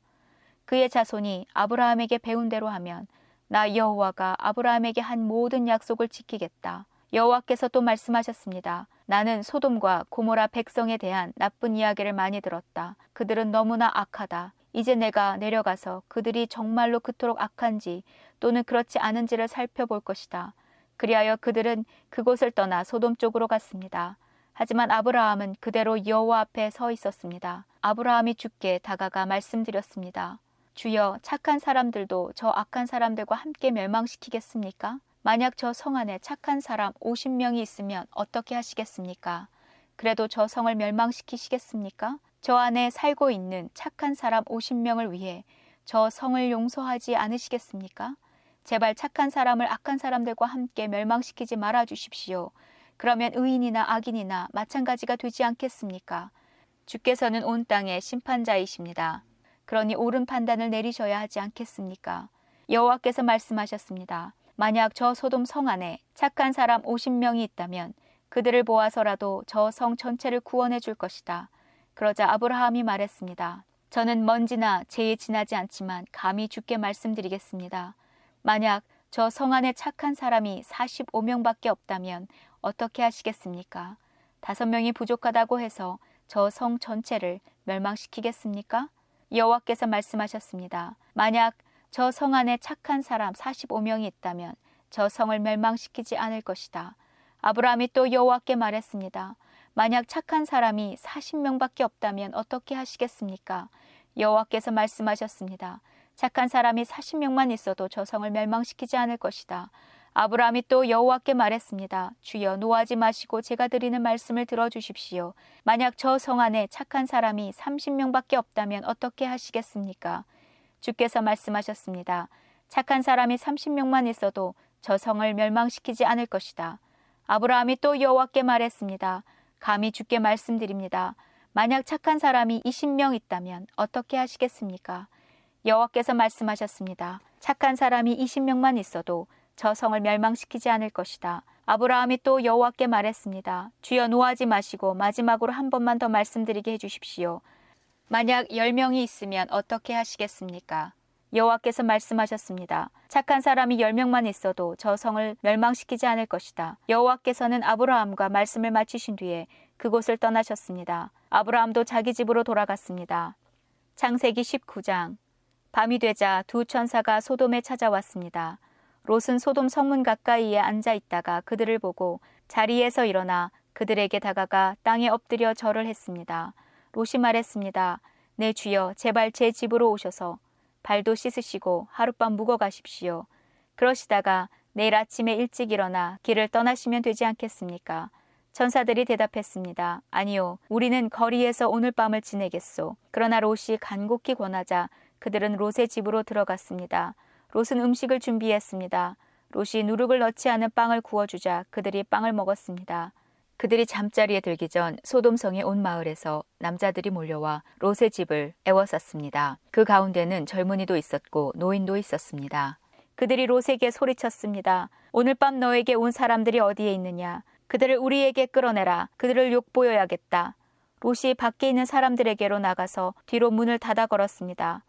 그의 자손이 아브라함에게 배운 대로 하면 나 여호와가 아브라함에게 한 모든 약속을 지키겠다. 여호와께서 또 말씀하셨습니다. 나는 소돔과 고모라 백성에 대한 나쁜 이야기를 많이 들었다. 그들은 너무나 악하다. 이제 내가 내려가서 그들이 정말로 그토록 악한지 또는 그렇지 않은지를 살펴볼 것이다. 그리하여 그들은 그곳을 떠나 소돔 쪽으로 갔습니다. 하지만 아브라함은 그대로 여호와 앞에 서 있었습니다. 아브라함이 주께 다가가 말씀드렸습니다. 주여 착한 사람들도 저 악한 사람들과 함께 멸망시키겠습니까? 만약 저 성 안에 착한 사람 50명이 있으면 어떻게 하시겠습니까? 그래도 저 성을 멸망시키시겠습니까? 저 안에 살고 있는 착한 사람 50명을 위해 저 성을 용서하지 않으시겠습니까? 제발 착한 사람을 악한 사람들과 함께 멸망시키지 말아 주십시오. 그러면 의인이나 악인이나 마찬가지가 되지 않겠습니까? 주께서는 온 땅의 심판자이십니다. 그러니 옳은 판단을 내리셔야 하지 않겠습니까? 여호와께서 말씀하셨습니다. 만약 저 소돔 성 안에 착한 사람 50명이 있다면 그들을 보아서라도 저 성 전체를 구원해 줄 것이다. 그러자 아브라함이 말했습니다. 저는 먼지나 재에 지나지 않지만 감히 주께 말씀드리겠습니다. 만약 저 성 안에 착한 사람이 45명밖에 없다면 어떻게 하시겠습니까? 다섯 명이 부족하다고 해서 저 성 전체를 멸망시키겠습니까? 여호와께서 말씀하셨습니다. 만약 저 성 안에 착한 사람 45명이 있다면 저 성을 멸망시키지 않을 것이다. 아브라함이 또 여호와께 말했습니다. 만약 착한 사람이 40명밖에 없다면 어떻게 하시겠습니까? 여호와께서 말씀하셨습니다. 착한 사람이 40명만 있어도 저 성을 멸망시키지 않을 것이다. 아브라함이 또 여호와께 말했습니다. 주여 노하지 마시고 제가 드리는 말씀을 들어주십시오. 만약 저 성 안에 착한 사람이 30명밖에 없다면 어떻게 하시겠습니까? 주께서 말씀하셨습니다. 착한 사람이 30명만 있어도 저 성을 멸망시키지 않을 것이다. 아브라함이 또 여호와께 말했습니다. 감히 주께 말씀드립니다. 만약 착한 사람이 20명 있다면 어떻게 하시겠습니까? 여호와께서 말씀하셨습니다. 착한 사람이 20명만 있어도 저 성을 멸망시키지 않을 것이다. 아브라함이 또 여호와께 말했습니다. 주여 노하지 마시고 마지막으로 한 번만 더 말씀드리게 해 주십시오. 만약 10명이 있으면 어떻게 하시겠습니까? 여호와께서 말씀하셨습니다. 착한 사람이 10명만 있어도 저 성을 멸망시키지 않을 것이다. 여호와께서는 아브라함과 말씀을 마치신 뒤에 그곳을 떠나셨습니다. 아브라함도 자기 집으로 돌아갔습니다. 창세기 19장 밤이 되자 두 천사가 소돔에 찾아왔습니다. 롯은 소돔 성문 가까이에 앉아 있다가 그들을 보고 자리에서 일어나 그들에게 다가가 땅에 엎드려 절을 했습니다. 롯이 말했습니다. 내 주여 제발 제 집으로 오셔서 발도 씻으시고 하룻밤 묵어 가십시오. 그러시다가 내일 아침에 일찍 일어나 길을 떠나시면 되지 않겠습니까? 천사들이 대답했습니다. 아니요, 우리는 거리에서 오늘 밤을 지내겠소. 그러나 롯이 간곡히 권하자 그들은 롯의 집으로 들어갔습니다. 롯은 음식을 준비했습니다. 롯이 누룩을 넣지 않은 빵을 구워주자 그들이 빵을 먹었습니다. 그들이 잠자리에 들기 전 소돔성의 온 마을에서 남자들이 몰려와 롯의 집을 애워쌌습니다. 그 가운데는 젊은이도 있었고 노인도 있었습니다. 그들이 롯에게 소리쳤습니다. 오늘 밤 너에게 온 사람들이 어디에 있느냐? 그들을 우리에게 끌어내라. 그들을 욕보여야겠다. 롯이 밖에 있는 사람들에게로 나가서 뒤로 문을 닫아 걸었습니다.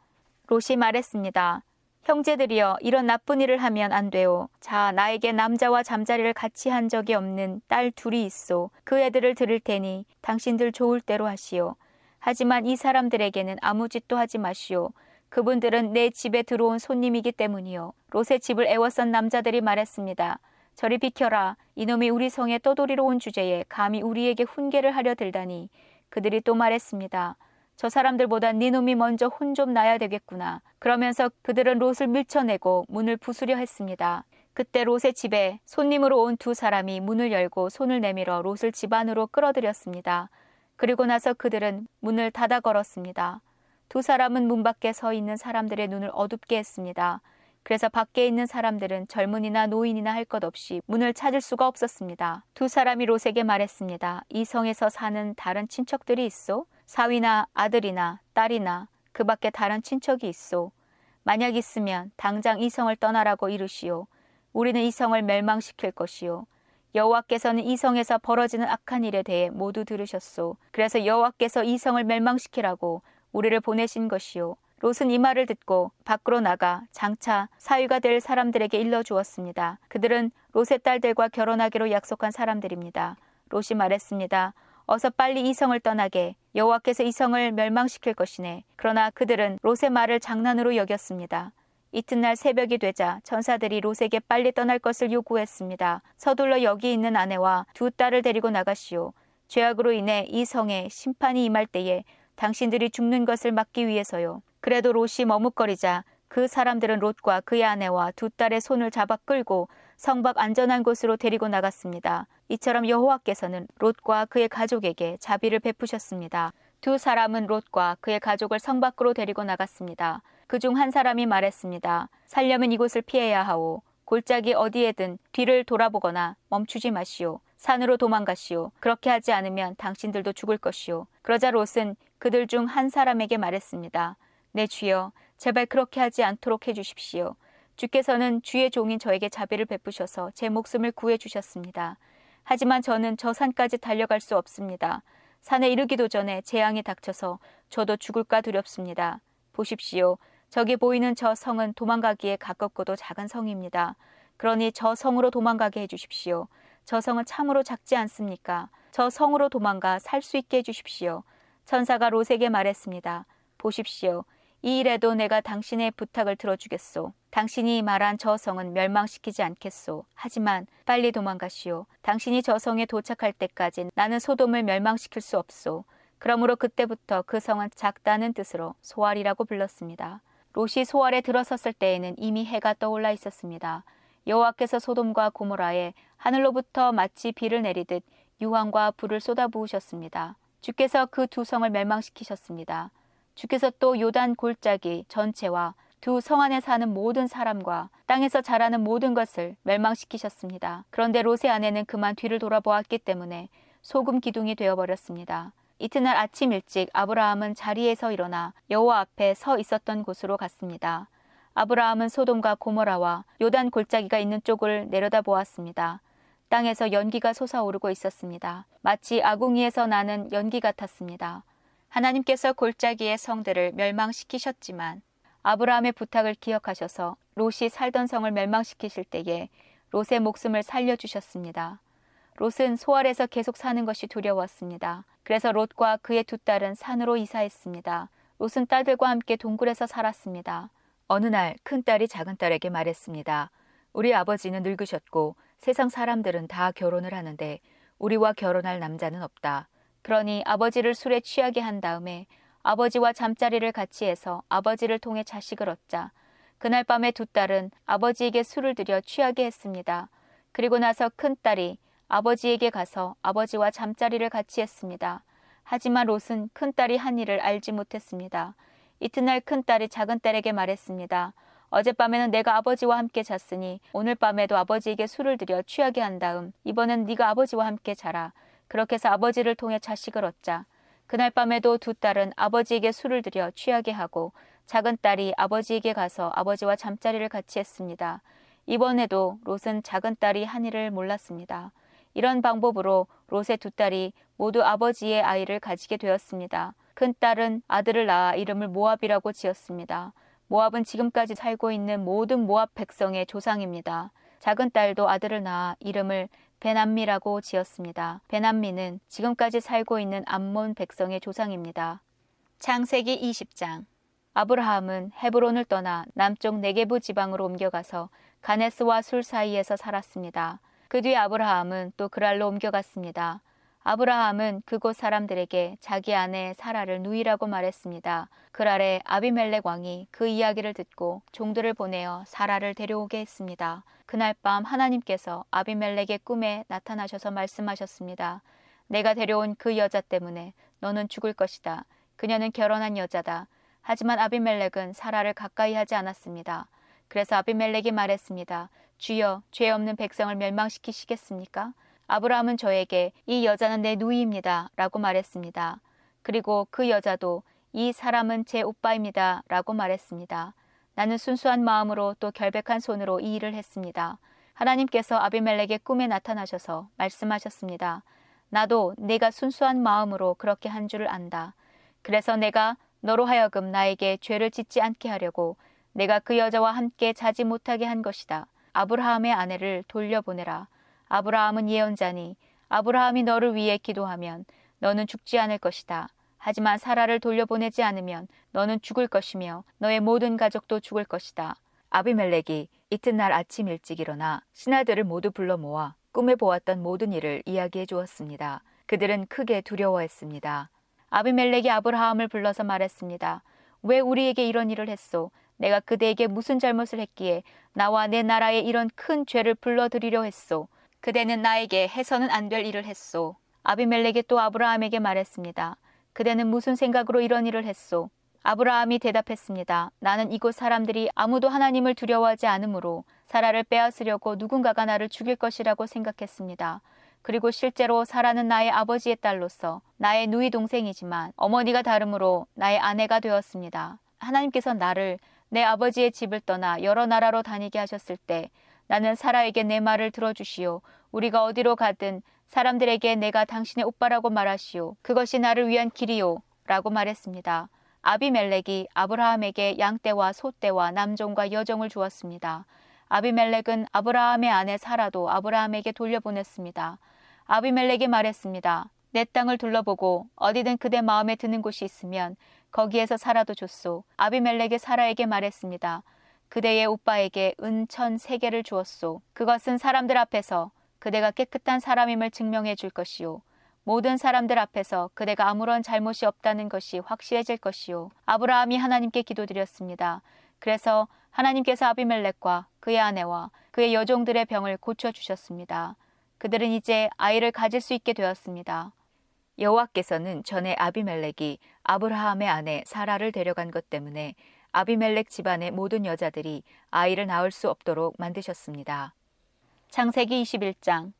롯이 말했습니다. 형제들이여 이런 나쁜 일을 하면 안 돼요. 자 나에게 남자와 잠자리를 같이 한 적이 없는 딸 둘이 있어. 그 애들을 들을 테니 당신들 좋을 대로 하시오. 하지만 이 사람들에게는 아무 짓도 하지 마시오. 그분들은 내 집에 들어온 손님이기 때문이요. 롯의 집을 애워싼 남자들이 말했습니다. 저리 비켜라. 이놈이 우리 성에 떠돌이로 온 주제에 감히 우리에게 훈계를 하려 들다니. 그들이 또 말했습니다. 저 사람들보다 네 놈이 먼저 혼 좀 나야 되겠구나. 그러면서 그들은 롯을 밀쳐내고 문을 부수려 했습니다. 그때 롯의 집에 손님으로 온 두 사람이 문을 열고 손을 내밀어 롯을 집 안으로 끌어들였습니다. 그리고 나서 그들은 문을 닫아 걸었습니다. 두 사람은 문 밖에 서 있는 사람들의 눈을 어둡게 했습니다. 그래서 밖에 있는 사람들은 젊은이나 노인이나 할 것 없이 문을 찾을 수가 없었습니다. 두 사람이 롯에게 말했습니다. 이 성에서 사는 다른 친척들이 있소? 사위나 아들이나 딸이나 그 밖에 다른 친척이 있소? 만약 있으면 당장 이 성을 떠나라고 이르시오. 우리는 이 성을 멸망시킬 것이요. 여호와께서는 이 성에서 벌어지는 악한 일에 대해 모두 들으셨소. 그래서 여호와께서 이 성을 멸망시키라고 우리를 보내신 것이요. 롯은 이 말을 듣고 밖으로 나가 장차 사위가 될 사람들에게 일러 주었습니다. 그들은 롯의 딸들과 결혼하기로 약속한 사람들입니다. 롯이 말했습니다. 어서 빨리 이 성을 떠나게 여호와께서 이 성을 멸망시킬 것이네. 그러나 그들은 롯의 말을 장난으로 여겼습니다. 이튿날 새벽이 되자 천사들이 롯에게 빨리 떠날 것을 요구했습니다. 서둘러 여기 있는 아내와 두 딸을 데리고 나가시오. 죄악으로 인해 이 성에 심판이 임할 때에 당신들이 죽는 것을 막기 위해서요. 그래도 롯이 머뭇거리자 그 사람들은 롯과 그의 아내와 두 딸의 손을 잡아 끌고 성밖 안전한 곳으로 데리고 나갔습니다. 이처럼 여호와께서는 롯과 그의 가족에게 자비를 베푸셨습니다. 두 사람은 롯과 그의 가족을 성 밖으로 데리고 나갔습니다. 그 중 한 사람이 말했습니다. 살려면 이곳을 피해야 하오. 골짜기 어디에든 뒤를 돌아보거나 멈추지 마시오. 산으로 도망가시오. 그렇게 하지 않으면 당신들도 죽을 것이오. 그러자 롯은 그들 중 한 사람에게 말했습니다. 내 주여, 제발 그렇게 하지 않도록 해주십시오. 주께서는 주의 종인 저에게 자비를 베푸셔서 제 목숨을 구해 주셨습니다. 하지만 저는 저 산까지 달려갈 수 없습니다. 산에 이르기도 전에 재앙이 닥쳐서 저도 죽을까 두렵습니다. 보십시오. 저기 보이는 저 성은 도망가기에 가깝고도 작은 성입니다. 그러니 저 성으로 도망가게 해주십시오. 저 성은 참으로 작지 않습니까? 저 성으로 도망가 살 수 있게 해주십시오. 천사가 롯에게 말했습니다. 보십시오. 이 일에도 내가 당신의 부탁을 들어주겠소. 당신이 말한 저 성은 멸망시키지 않겠소. 하지만 빨리 도망가시오. 당신이 저 성에 도착할 때까지 나는 소돔을 멸망시킬 수 없소. 그러므로 그때부터 그 성은 작다는 뜻으로 소알이라고 불렀습니다. 롯이 소알에 들어섰을 때에는 이미 해가 떠올라 있었습니다. 여호와께서 소돔과 고모라에 하늘로부터 마치 비를 내리듯 유황과 불을 쏟아부으셨습니다. 주께서 그 두 성을 멸망시키셨습니다. 주께서 또 요단 골짜기 전체와 두 성 안에 사는 모든 사람과 땅에서 자라는 모든 것을 멸망시키셨습니다. 그런데 롯의 아내는 그만 뒤를 돌아보았기 때문에 소금 기둥이 되어버렸습니다. 이튿날 아침 일찍 아브라함은 자리에서 일어나 여호와 앞에 서 있었던 곳으로 갔습니다. 아브라함은 소돔과 고모라와 요단 골짜기가 있는 쪽을 내려다 보았습니다. 땅에서 연기가 솟아오르고 있었습니다. 마치 아궁이에서 나는 연기 같았습니다. 하나님께서 골짜기의 성들을 멸망시키셨지만 아브라함의 부탁을 기억하셔서 롯이 살던 성을 멸망시키실 때에 롯의 목숨을 살려주셨습니다. 롯은 소알에서 계속 사는 것이 두려웠습니다. 그래서 롯과 그의 두 딸은 산으로 이사했습니다. 롯은 딸들과 함께 동굴에서 살았습니다. 어느 날 큰 딸이 작은 딸에게 말했습니다. 우리 아버지는 늙으셨고 세상 사람들은 다 결혼을 하는데 우리와 결혼할 남자는 없다. 그러니 아버지를 술에 취하게 한 다음에 아버지와 잠자리를 같이 해서 아버지를 통해 자식을 얻자. 그날 밤에 두 딸은 아버지에게 술을 들여 취하게 했습니다. 그리고 나서 큰 딸이 아버지에게 가서 아버지와 잠자리를 같이 했습니다. 하지만 롯은 큰 딸이 한 일을 알지 못했습니다. 이튿날 큰 딸이 작은 딸에게 말했습니다. 어젯밤에는 내가 아버지와 함께 잤으니 오늘 밤에도 아버지에게 술을 들여 취하게 한 다음 이번엔 네가 아버지와 함께 자라. 그렇게 해서 아버지를 통해 자식을 얻자. 그날 밤에도 두 딸은 아버지에게 술을 들여 취하게 하고 작은 딸이 아버지에게 가서 아버지와 잠자리를 같이 했습니다. 이번에도 롯은 작은 딸이 한 일을 몰랐습니다. 이런 방법으로 롯의 두 딸이 모두 아버지의 아이를 가지게 되었습니다. 큰 딸은 아들을 낳아 이름을 모압이라고 지었습니다. 모압은 지금까지 살고 있는 모든 모압 백성의 조상입니다. 작은 딸도 아들을 낳아 이름을 베남미라고 지었습니다. 베남미는 지금까지 살고 있는 암몬 백성의 조상입니다. 창세기 20장 아브라함은 헤브론을 떠나 남쪽 네게부 지방으로 옮겨가서 가네스와 술 사이에서 살았습니다. 그 뒤 아브라함은 또 그랄로 옮겨갔습니다. 아브라함은 그곳 사람들에게 자기 아내 사라를 누이라고 말했습니다. 그날에 아비멜렉 왕이 그 이야기를 듣고 종들을 보내어 사라를 데려오게 했습니다. 그날 밤 하나님께서 아비멜렉의 꿈에 나타나셔서 말씀하셨습니다. 내가 데려온 그 여자 때문에 너는 죽을 것이다. 그녀는 결혼한 여자다. 하지만 아비멜렉은 사라를 가까이 하지 않았습니다. 그래서 아비멜렉이 말했습니다. 주여, 죄 없는 백성을 멸망시키시겠습니까? 아브라함은 저에게 이 여자는 내 누이입니다. 라고 말했습니다. 그리고 그 여자도 이 사람은 제 오빠입니다. 라고 말했습니다. 나는 순수한 마음으로 또 결백한 손으로 이 일을 했습니다. 하나님께서 아비멜렉의 꿈에 나타나셔서 말씀하셨습니다. 나도 내가 순수한 마음으로 그렇게 한 줄을 안다. 그래서 내가 너로 하여금 나에게 죄를 짓지 않게 하려고 내가 그 여자와 함께 자지 못하게 한 것이다. 아브라함의 아내를 돌려보내라. 아브라함은 예언자니 아브라함이 너를 위해 기도하면 너는 죽지 않을 것이다. 하지만 사라를 돌려보내지 않으면 너는 죽을 것이며 너의 모든 가족도 죽을 것이다. 아비멜렉이 이튿날 아침 일찍 일어나 신하들을 모두 불러 모아 꿈에 보았던 모든 일을 이야기해 주었습니다. 그들은 크게 두려워했습니다. 아비멜렉이 아브라함을 불러서 말했습니다. 왜 우리에게 이런 일을 했소? 내가 그대에게 무슨 잘못을 했기에 나와 내 나라에 이런 큰 죄를 불러들이려 했소? 그대는 나에게 해서는 안 될 일을 했소. 아비멜렉이 또 아브라함에게 말했습니다. 그대는 무슨 생각으로 이런 일을 했소? 아브라함이 대답했습니다. 나는 이곳 사람들이 아무도 하나님을 두려워하지 않으므로 사라를 빼앗으려고 누군가가 나를 죽일 것이라고 생각했습니다. 그리고 실제로 사라는 나의 아버지의 딸로서 나의 누이 동생이지만 어머니가 다름으로 나의 아내가 되었습니다. 하나님께서 나를 내 아버지의 집을 떠나 여러 나라로 다니게 하셨을 때 나는 사라에게 내 말을 들어주시오. 우리가 어디로 가든 사람들에게 내가 당신의 오빠라고 말하시오. 그것이 나를 위한 길이오. 라고 말했습니다. 아비멜렉이 아브라함에게 양떼와 소떼와 남종과 여종을 주었습니다. 아비멜렉은 아브라함의 아내 사라도 아브라함에게 돌려보냈습니다. 아비멜렉이 말했습니다. 내 땅을 둘러보고 어디든 그대 마음에 드는 곳이 있으면 거기에서 살아도 좋소. 아비멜렉이 사라에게 말했습니다. 그대의 오빠에게 은천 세 개를 주었소. 그것은 사람들 앞에서 그대가 깨끗한 사람임을 증명해 줄 것이요. 모든 사람들 앞에서 그대가 아무런 잘못이 없다는 것이 확실해질 것이요. 아브라함이 하나님께 기도드렸습니다. 그래서 하나님께서 아비멜렉과 그의 아내와 그의 여종들의 병을 고쳐 주셨습니다. 그들은 이제 아이를 가질 수 있게 되었습니다. 여호와께서는 전에 아비멜렉이 아브라함의 아내 사라를 데려간 것 때문에 아비멜렉 집안의 모든 여자들이 아이를 낳을 수 없도록 만드셨습니다. 창세기 21장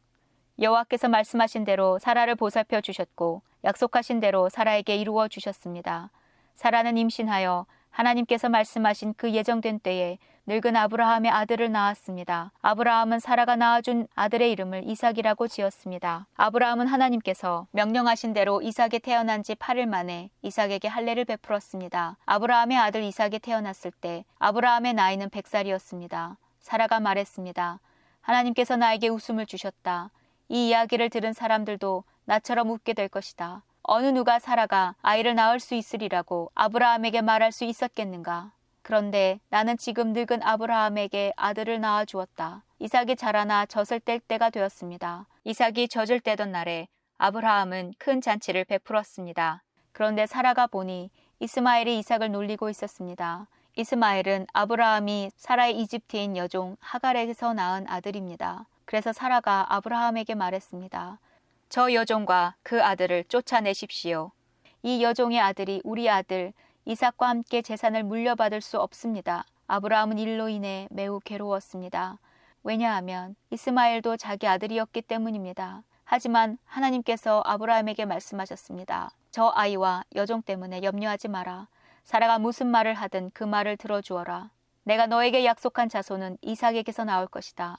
여호와께서 말씀하신 대로 사라를 보살펴 주셨고 약속하신 대로 사라에게 이루어 주셨습니다. 사라는 임신하여 하나님께서 말씀하신 그 예정된 때에 늙은 아브라함의 아들을 낳았습니다. 아브라함은 사라가 낳아준 아들의 이름을 이삭이라고 지었습니다. 아브라함은 하나님께서 명령하신 대로 이삭이 태어난 지 8일 만에 이삭에게 할례를 베풀었습니다. 아브라함의 아들 이삭이 태어났을 때 아브라함의 나이는 100살이었습니다. 사라가 말했습니다. 하나님께서 나에게 웃음을 주셨다. 이 이야기를 들은 사람들도 나처럼 웃게 될 것이다. 어느 누가 사라가 아이를 낳을 수 있으리라고 아브라함에게 말할 수 있었겠는가? 그런데 나는 지금 늙은 아브라함에게 아들을 낳아 주었다. 이삭이 자라나 젖을 뗄 때가 되었습니다. 이삭이 젖을 떼던 날에 아브라함은 큰 잔치를 베풀었습니다. 그런데 사라가 보니 이스마엘이 이삭을 놀리고 있었습니다. 이스마엘은 아브라함이 사라의 이집트인 여종 하갈에게서 낳은 아들입니다. 그래서 사라가 아브라함에게 말했습니다. 저 여종과 그 아들을 쫓아내십시오. 이 여종의 아들이 우리 아들 이삭과 함께 재산을 물려받을 수 없습니다. 아브라함은 일로 인해 매우 괴로웠습니다. 왜냐하면 이스마엘도 자기 아들이었기 때문입니다. 하지만 하나님께서 아브라함에게 말씀하셨습니다. 저 아이와 여종 때문에 염려하지 마라. 사라가 무슨 말을 하든 그 말을 들어주어라. 내가 너에게 약속한 자손은 이삭에게서 나올 것이다.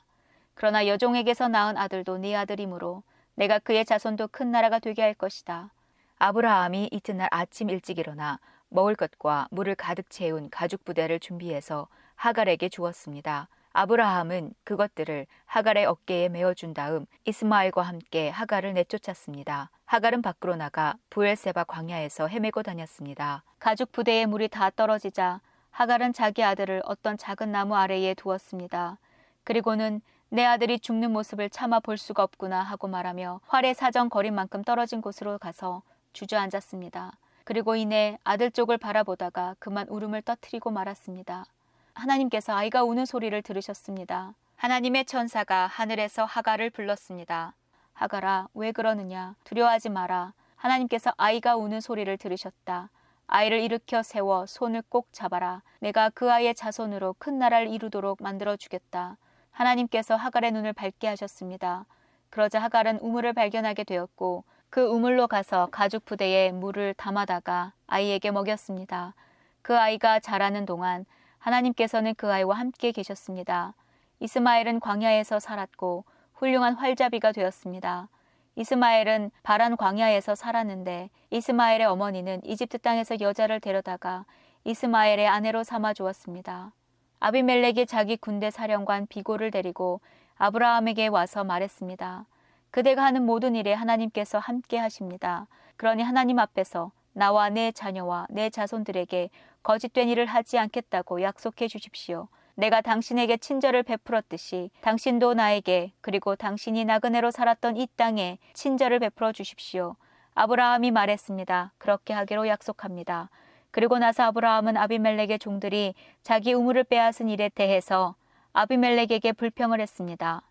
그러나 여종에게서 낳은 아들도 네 아들이므로 내가 그의 자손도 큰 나라가 되게 할 것이다. 아브라함이 이튿날 아침 일찍 일어나 먹을 것과 물을 가득 채운 가죽 부대를 준비해서 하갈에게 주었습니다. 아브라함은 그것들을 하갈의 어깨에 메어준 다음 이스마엘과 함께 하갈을 내쫓았습니다. 하갈은 밖으로 나가 부엘세바 광야에서 헤매고 다녔습니다. 가죽 부대의 물이 다 떨어지자 하갈은 자기 아들을 어떤 작은 나무 아래에 두었습니다. 그리고는 내 아들이 죽는 모습을 차마 볼 수가 없구나 하고 말하며 활의 사정 거리만큼 떨어진 곳으로 가서 주저앉았습니다. 그리고 이내 아들 쪽을 바라보다가 그만 울음을 떠트리고 말았습니다. 하나님께서 아이가 우는 소리를 들으셨습니다. 하나님의 천사가 하늘에서 하가를 불렀습니다. 하가라, 왜 그러느냐? 두려워하지 마라. 하나님께서 아이가 우는 소리를 들으셨다. 아이를 일으켜 세워 손을 꼭 잡아라. 내가 그 아이의 자손으로 큰 나라를 이루도록 만들어 주겠다. 하나님께서 하갈의 눈을 밝게 하셨습니다. 그러자 하갈은 우물을 발견하게 되었고 그 우물로 가서 가죽 부대에 물을 담아다가 아이에게 먹였습니다. 그 아이가 자라는 동안 하나님께서는 그 아이와 함께 계셨습니다. 이스마엘은 광야에서 살았고 훌륭한 활자비가 되었습니다. 이스마엘은 바란 광야에서 살았는데 이스마엘의 어머니는 이집트 땅에서 여자를 데려다가 이스마엘의 아내로 삼아 주었습니다. 아비멜렉이 자기 군대 사령관 비고를 데리고 아브라함에게 와서 말했습니다. 그대가 하는 모든 일에 하나님께서 함께 하십니다. 그러니 하나님 앞에서 나와 내 자녀와 내 자손들에게 거짓된 일을 하지 않겠다고 약속해 주십시오. 내가 당신에게 친절을 베풀었듯이 당신도 나에게 그리고 당신이 나그네로 살았던 이 땅에 친절을 베풀어 주십시오. 아브라함이 말했습니다. 그렇게 하기로 약속합니다. 그리고 나서 아브라함은 아비멜렉의 종들이 자기 우물을 빼앗은 일에 대해서 아비멜렉에게 불평을 했습니다.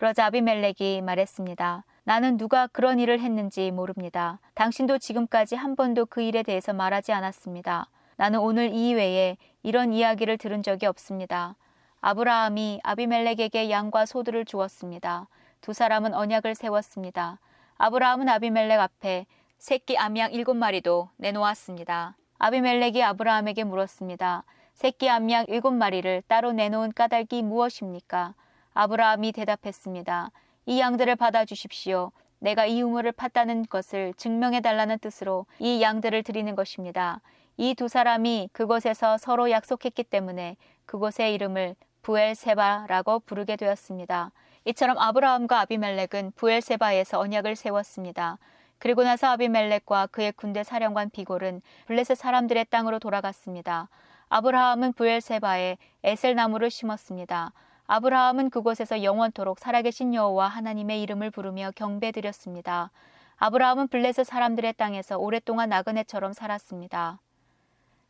그러자 아비멜렉이 말했습니다. 나는 누가 그런 일을 했는지 모릅니다. 당신도 지금까지 한 번도 그 일에 대해서 말하지 않았습니다. 나는 오늘 이외에 이런 이야기를 들은 적이 없습니다. 아브라함이 아비멜렉에게 양과 소들을 주었습니다. 두 사람은 언약을 세웠습니다. 아브라함은 아비멜렉 앞에 새끼 암양 일곱 마리도 내놓았습니다. 아비멜렉이 아브라함에게 물었습니다. 새끼 암양 일곱 마리를 따로 내놓은 까닭이 무엇입니까? 아브라함이 대답했습니다. 이 양들을 받아 주십시오. 내가 이 우물을 팠다는 것을 증명해 달라는 뜻으로 이 양들을 드리는 것입니다. 이 두 사람이 그곳에서 서로 약속했기 때문에 그곳의 이름을 부엘세바라고 부르게 되었습니다. 이처럼 아브라함과 아비멜렉은 부엘세바에서 언약을 세웠습니다. 그리고 나서 아비멜렉과 그의 군대 사령관 비골은 블레셋 사람들의 땅으로 돌아갔습니다. 아브라함은 부엘세바에 에셀 나무를 심었습니다. 아브라함은 그곳에서 영원토록 살아계신 여호와 하나님의 이름을 부르며 경배드렸습니다. 아브라함은 블레셋 사람들의 땅에서 오랫동안 나그네처럼 살았습니다.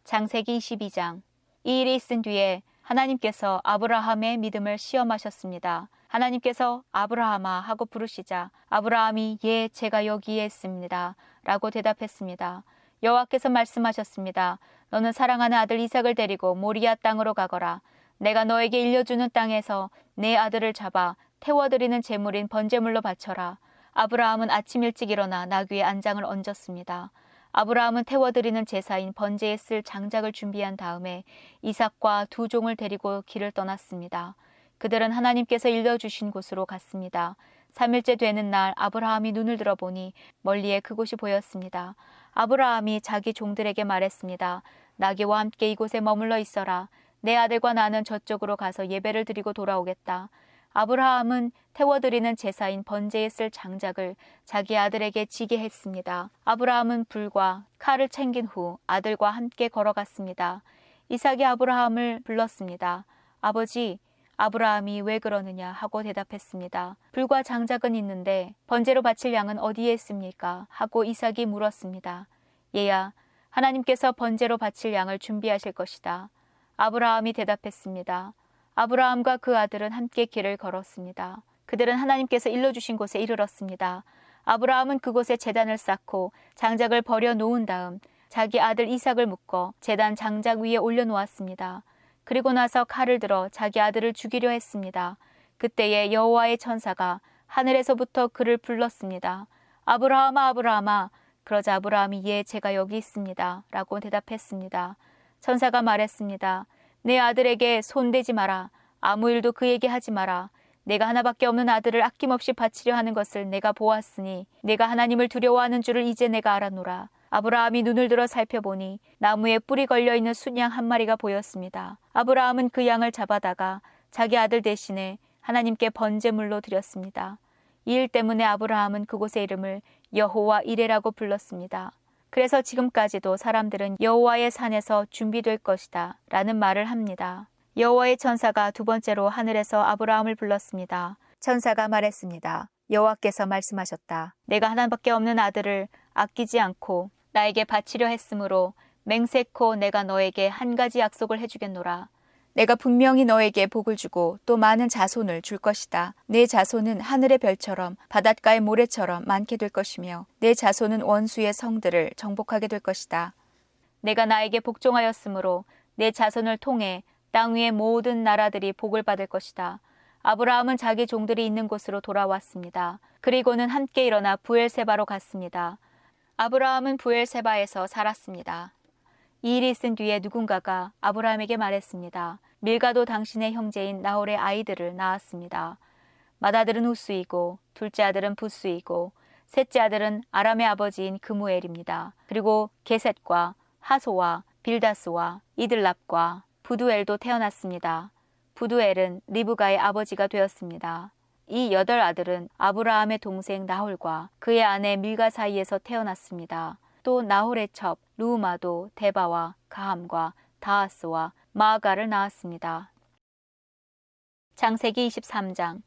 장세기 22장 이 일이 있은 뒤에 하나님께서 아브라함의 믿음을 시험하셨습니다. 하나님께서 아브라함아 하고 부르시자 아브라함이 예 제가 여기에 있습니다 라고 대답했습니다. 여호와께서 말씀하셨습니다. 너는 사랑하는 아들 이삭을 데리고 모리아 땅으로 가거라. 내가 너에게 일려주는 땅에서 내 아들을 잡아 태워드리는 제물인 번제물로 바쳐라. 아브라함은 아침 일찍 일어나 나귀의 안장을 얹었습니다. 아브라함은 태워드리는 제사인 번제에 쓸 장작을 준비한 다음에 이삭과 두 종을 데리고 길을 떠났습니다. 그들은 하나님께서 일러주신 곳으로 갔습니다. 3일째 되는 날 아브라함이 눈을 들어보니 멀리에 그곳이 보였습니다. 아브라함이 자기 종들에게 말했습니다. 나귀와 함께 이곳에 머물러 있어라. 내 아들과 나는 저쪽으로 가서 예배를 드리고 돌아오겠다. 아브라함은 태워드리는 제사인 번제에 쓸 장작을 자기 아들에게 지게 했습니다. 아브라함은 불과 칼을 챙긴 후 아들과 함께 걸어갔습니다. 이삭이 아브라함을 불렀습니다. 아버지, 아브라함이 왜 그러느냐 하고 대답했습니다. 불과 장작은 있는데 번제로 바칠 양은 어디에 있습니까? 하고 이삭이 물었습니다. 얘야, 하나님께서 번제로 바칠 양을 준비하실 것이다. 아브라함이 대답했습니다. 아브라함과 그 아들은 함께 길을 걸었습니다. 그들은 하나님께서 일러주신 곳에 이르렀습니다. 아브라함은 그곳에 재단을 쌓고 장작을 버려 놓은 다음 자기 아들 이삭을 묶어 재단 장작 위에 올려놓았습니다. 그리고 나서 칼을 들어 자기 아들을 죽이려 했습니다. 그때에 여호와의 천사가 하늘에서부터 그를 불렀습니다. 아브라함아 아브라함아 그러자 아브라함이 예 제가 여기 있습니다 라고 대답했습니다. 천사가 말했습니다. 내 아들에게 손대지 마라. 아무 일도 그에게 하지 마라. 내가 하나밖에 없는 아들을 아낌없이 바치려 하는 것을 내가 보았으니 내가 하나님을 두려워하는 줄을 이제 내가 알아노라. 아브라함이 눈을 들어 살펴보니 나무에 뿔이 걸려 있는 순양 한 마리가 보였습니다. 아브라함은 그 양을 잡아다가 자기 아들 대신에 하나님께 번제물로 드렸습니다. 이 일 때문에 아브라함은 그곳의 이름을 여호와 이레라고 불렀습니다. 그래서 지금까지도 사람들은 여호와의 산에서 준비될 것이다 라는 말을 합니다. 여호와의 천사가 두 번째로 하늘에서 아브라함을 불렀습니다. 천사가 말했습니다. 여호와께서 말씀하셨다. 내가 하나밖에 없는 아들을 아끼지 않고 나에게 바치려 했으므로 맹세코 내가 너에게 한 가지 약속을 해주겠노라. 내가 분명히 너에게 복을 주고 또 많은 자손을 줄 것이다. 내 자손은 하늘의 별처럼 바닷가의 모래처럼 많게 될 것이며 내 자손은 원수의 성들을 정복하게 될 것이다. 내가 나에게 복종하였으므로 내 자손을 통해 땅 위의 모든 나라들이 복을 받을 것이다. 아브라함은 자기 종들이 있는 곳으로 돌아왔습니다. 그리고는 함께 일어나 부엘세바로 갔습니다. 아브라함은 부엘세바에서 살았습니다. 이 일이 있은 뒤에 누군가가 아브라함에게 말했습니다. 밀가도 당신의 형제인 나홀의 아이들을 낳았습니다. 맏아들은 후스이고 둘째 아들은 부스이고 셋째 아들은 아람의 아버지인 그무엘입니다. 그리고 게셋과 하소와 빌다스와 이들랍과 부두엘도 태어났습니다. 부두엘은 리브가의 아버지가 되었습니다. 이 여덟 아들은 아브라함의 동생 나홀과 그의 아내 밀가 사이에서 태어났습니다. 또 나홀의 첩 루우마도 데바와 가함과 다하스와 마아가를 낳았습니다. 장세기 23장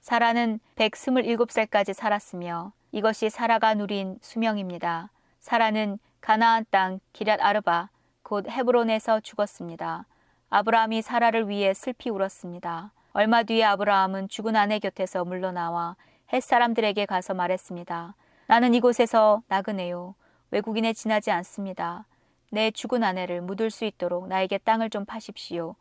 사라는 127살까지 살았으며 이것이 사라가 누린 수명입니다. 사라는 가나안 땅 기랏 아르바 곧 헤브론에서 죽었습니다. 아브라함이 사라를 위해 슬피 울었습니다. 얼마 뒤에 아브라함은 죽은 아내 곁에서 물러나와 햇 사람들에게 가서 말했습니다. 나는 이곳에서 나그네요. 외국인에 지나지 않습니다. 내 죽은 아내를 묻을 수 있도록 나에게 땅을 좀 파십시오.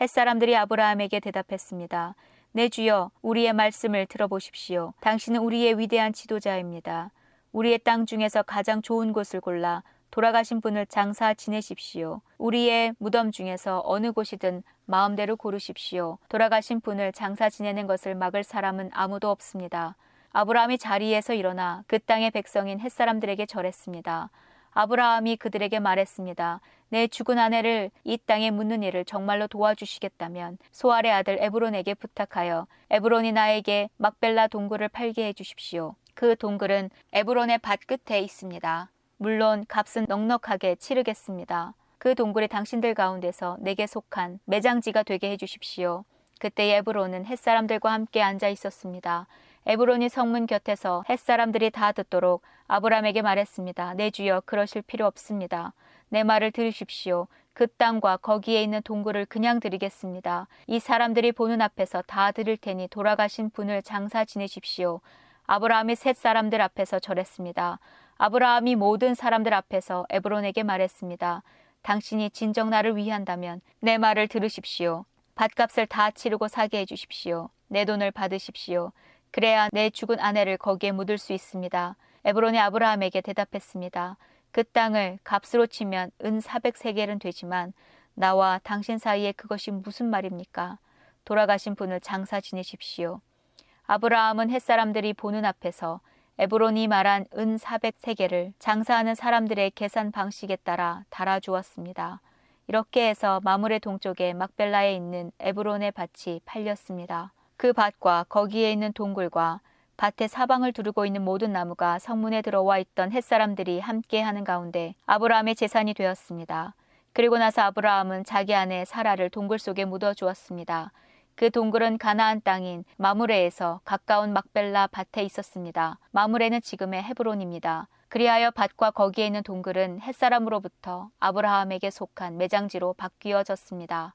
햇사람들이 아브라함에게 대답했습니다. 내 주여, 우리의 말씀을 들어보십시오. 당신은 우리의 위대한 지도자입니다. 우리의 땅 중에서 가장 좋은 곳을 골라 돌아가신 분을 장사 지내십시오. 우리의 무덤 중에서 어느 곳이든 마음대로 고르십시오. 돌아가신 분을 장사 지내는 것을 막을 사람은 아무도 없습니다. 아브라함이 자리에서 일어나 그 땅의 백성인 햇사람들에게 절했습니다. 아브라함이 그들에게 말했습니다. 내 죽은 아내를 이 땅에 묻는 일을 정말로 도와주시겠다면 소알의 아들 에브론에게 부탁하여 에브론이 나에게 막벨라 동굴을 팔게 해 주십시오. 그 동굴은 에브론의 밭 끝에 있습니다. 물론 값은 넉넉하게 치르겠습니다. 그 동굴이 당신들 가운데서 내게 속한 매장지가 되게 해 주십시오. 그때 에브론은 햇사람들과 함께 앉아 있었습니다. 에브론이 성문 곁에서 햇사람들이 다 듣도록 아브람에게 말했습니다. 내 주여 그러실 필요 없습니다. 내 말을 들으십시오. 그 땅과 거기에 있는 동굴을 그냥 드리겠습니다. 이 사람들이 보는 앞에서 다 드릴 테니 돌아가신 분을 장사 지내십시오. 아브라함이 셋 사람들 앞에서 절했습니다. 아브라함이 모든 사람들 앞에서 에브론에게 말했습니다. 당신이 진정 나를 위한다면 내 말을 들으십시오. 밭값을 다 치르고 사게 해주십시오. 내 돈을 받으십시오. 그래야 내 죽은 아내를 거기에 묻을 수 있습니다. 에브론이 아브라함에게 대답했습니다. 그 땅을 값으로 치면 은 400세겔은 되지만 나와 당신 사이에 그것이 무슨 말입니까? 돌아가신 분을 장사 지내십시오. 아브라함은 햇사람들이 보는 앞에서 에브론이 말한 은 400세겔을 장사하는 사람들의 계산 방식에 따라 달아주었습니다. 이렇게 해서 마물의 동쪽에 막벨라에 있는 에브론의 밭이 팔렸습니다. 그 밭과 거기에 있는 동굴과 밭의 사방을 두르고 있는 모든 나무가 성문에 들어와 있던 햇사람들이 함께 하는 가운데 아브라함의 재산이 되었습니다. 그리고 나서 아브라함은 자기 아내 사라를 동굴 속에 묻어 주었습니다. 그 동굴은 가나안 땅인 마무레에서 가까운 막벨라 밭에 있었습니다. 마무레는 지금의 헤브론입니다. 그리하여 밭과 거기에 있는 동굴은 햇사람으로부터 아브라함에게 속한 매장지로 바뀌어졌습니다.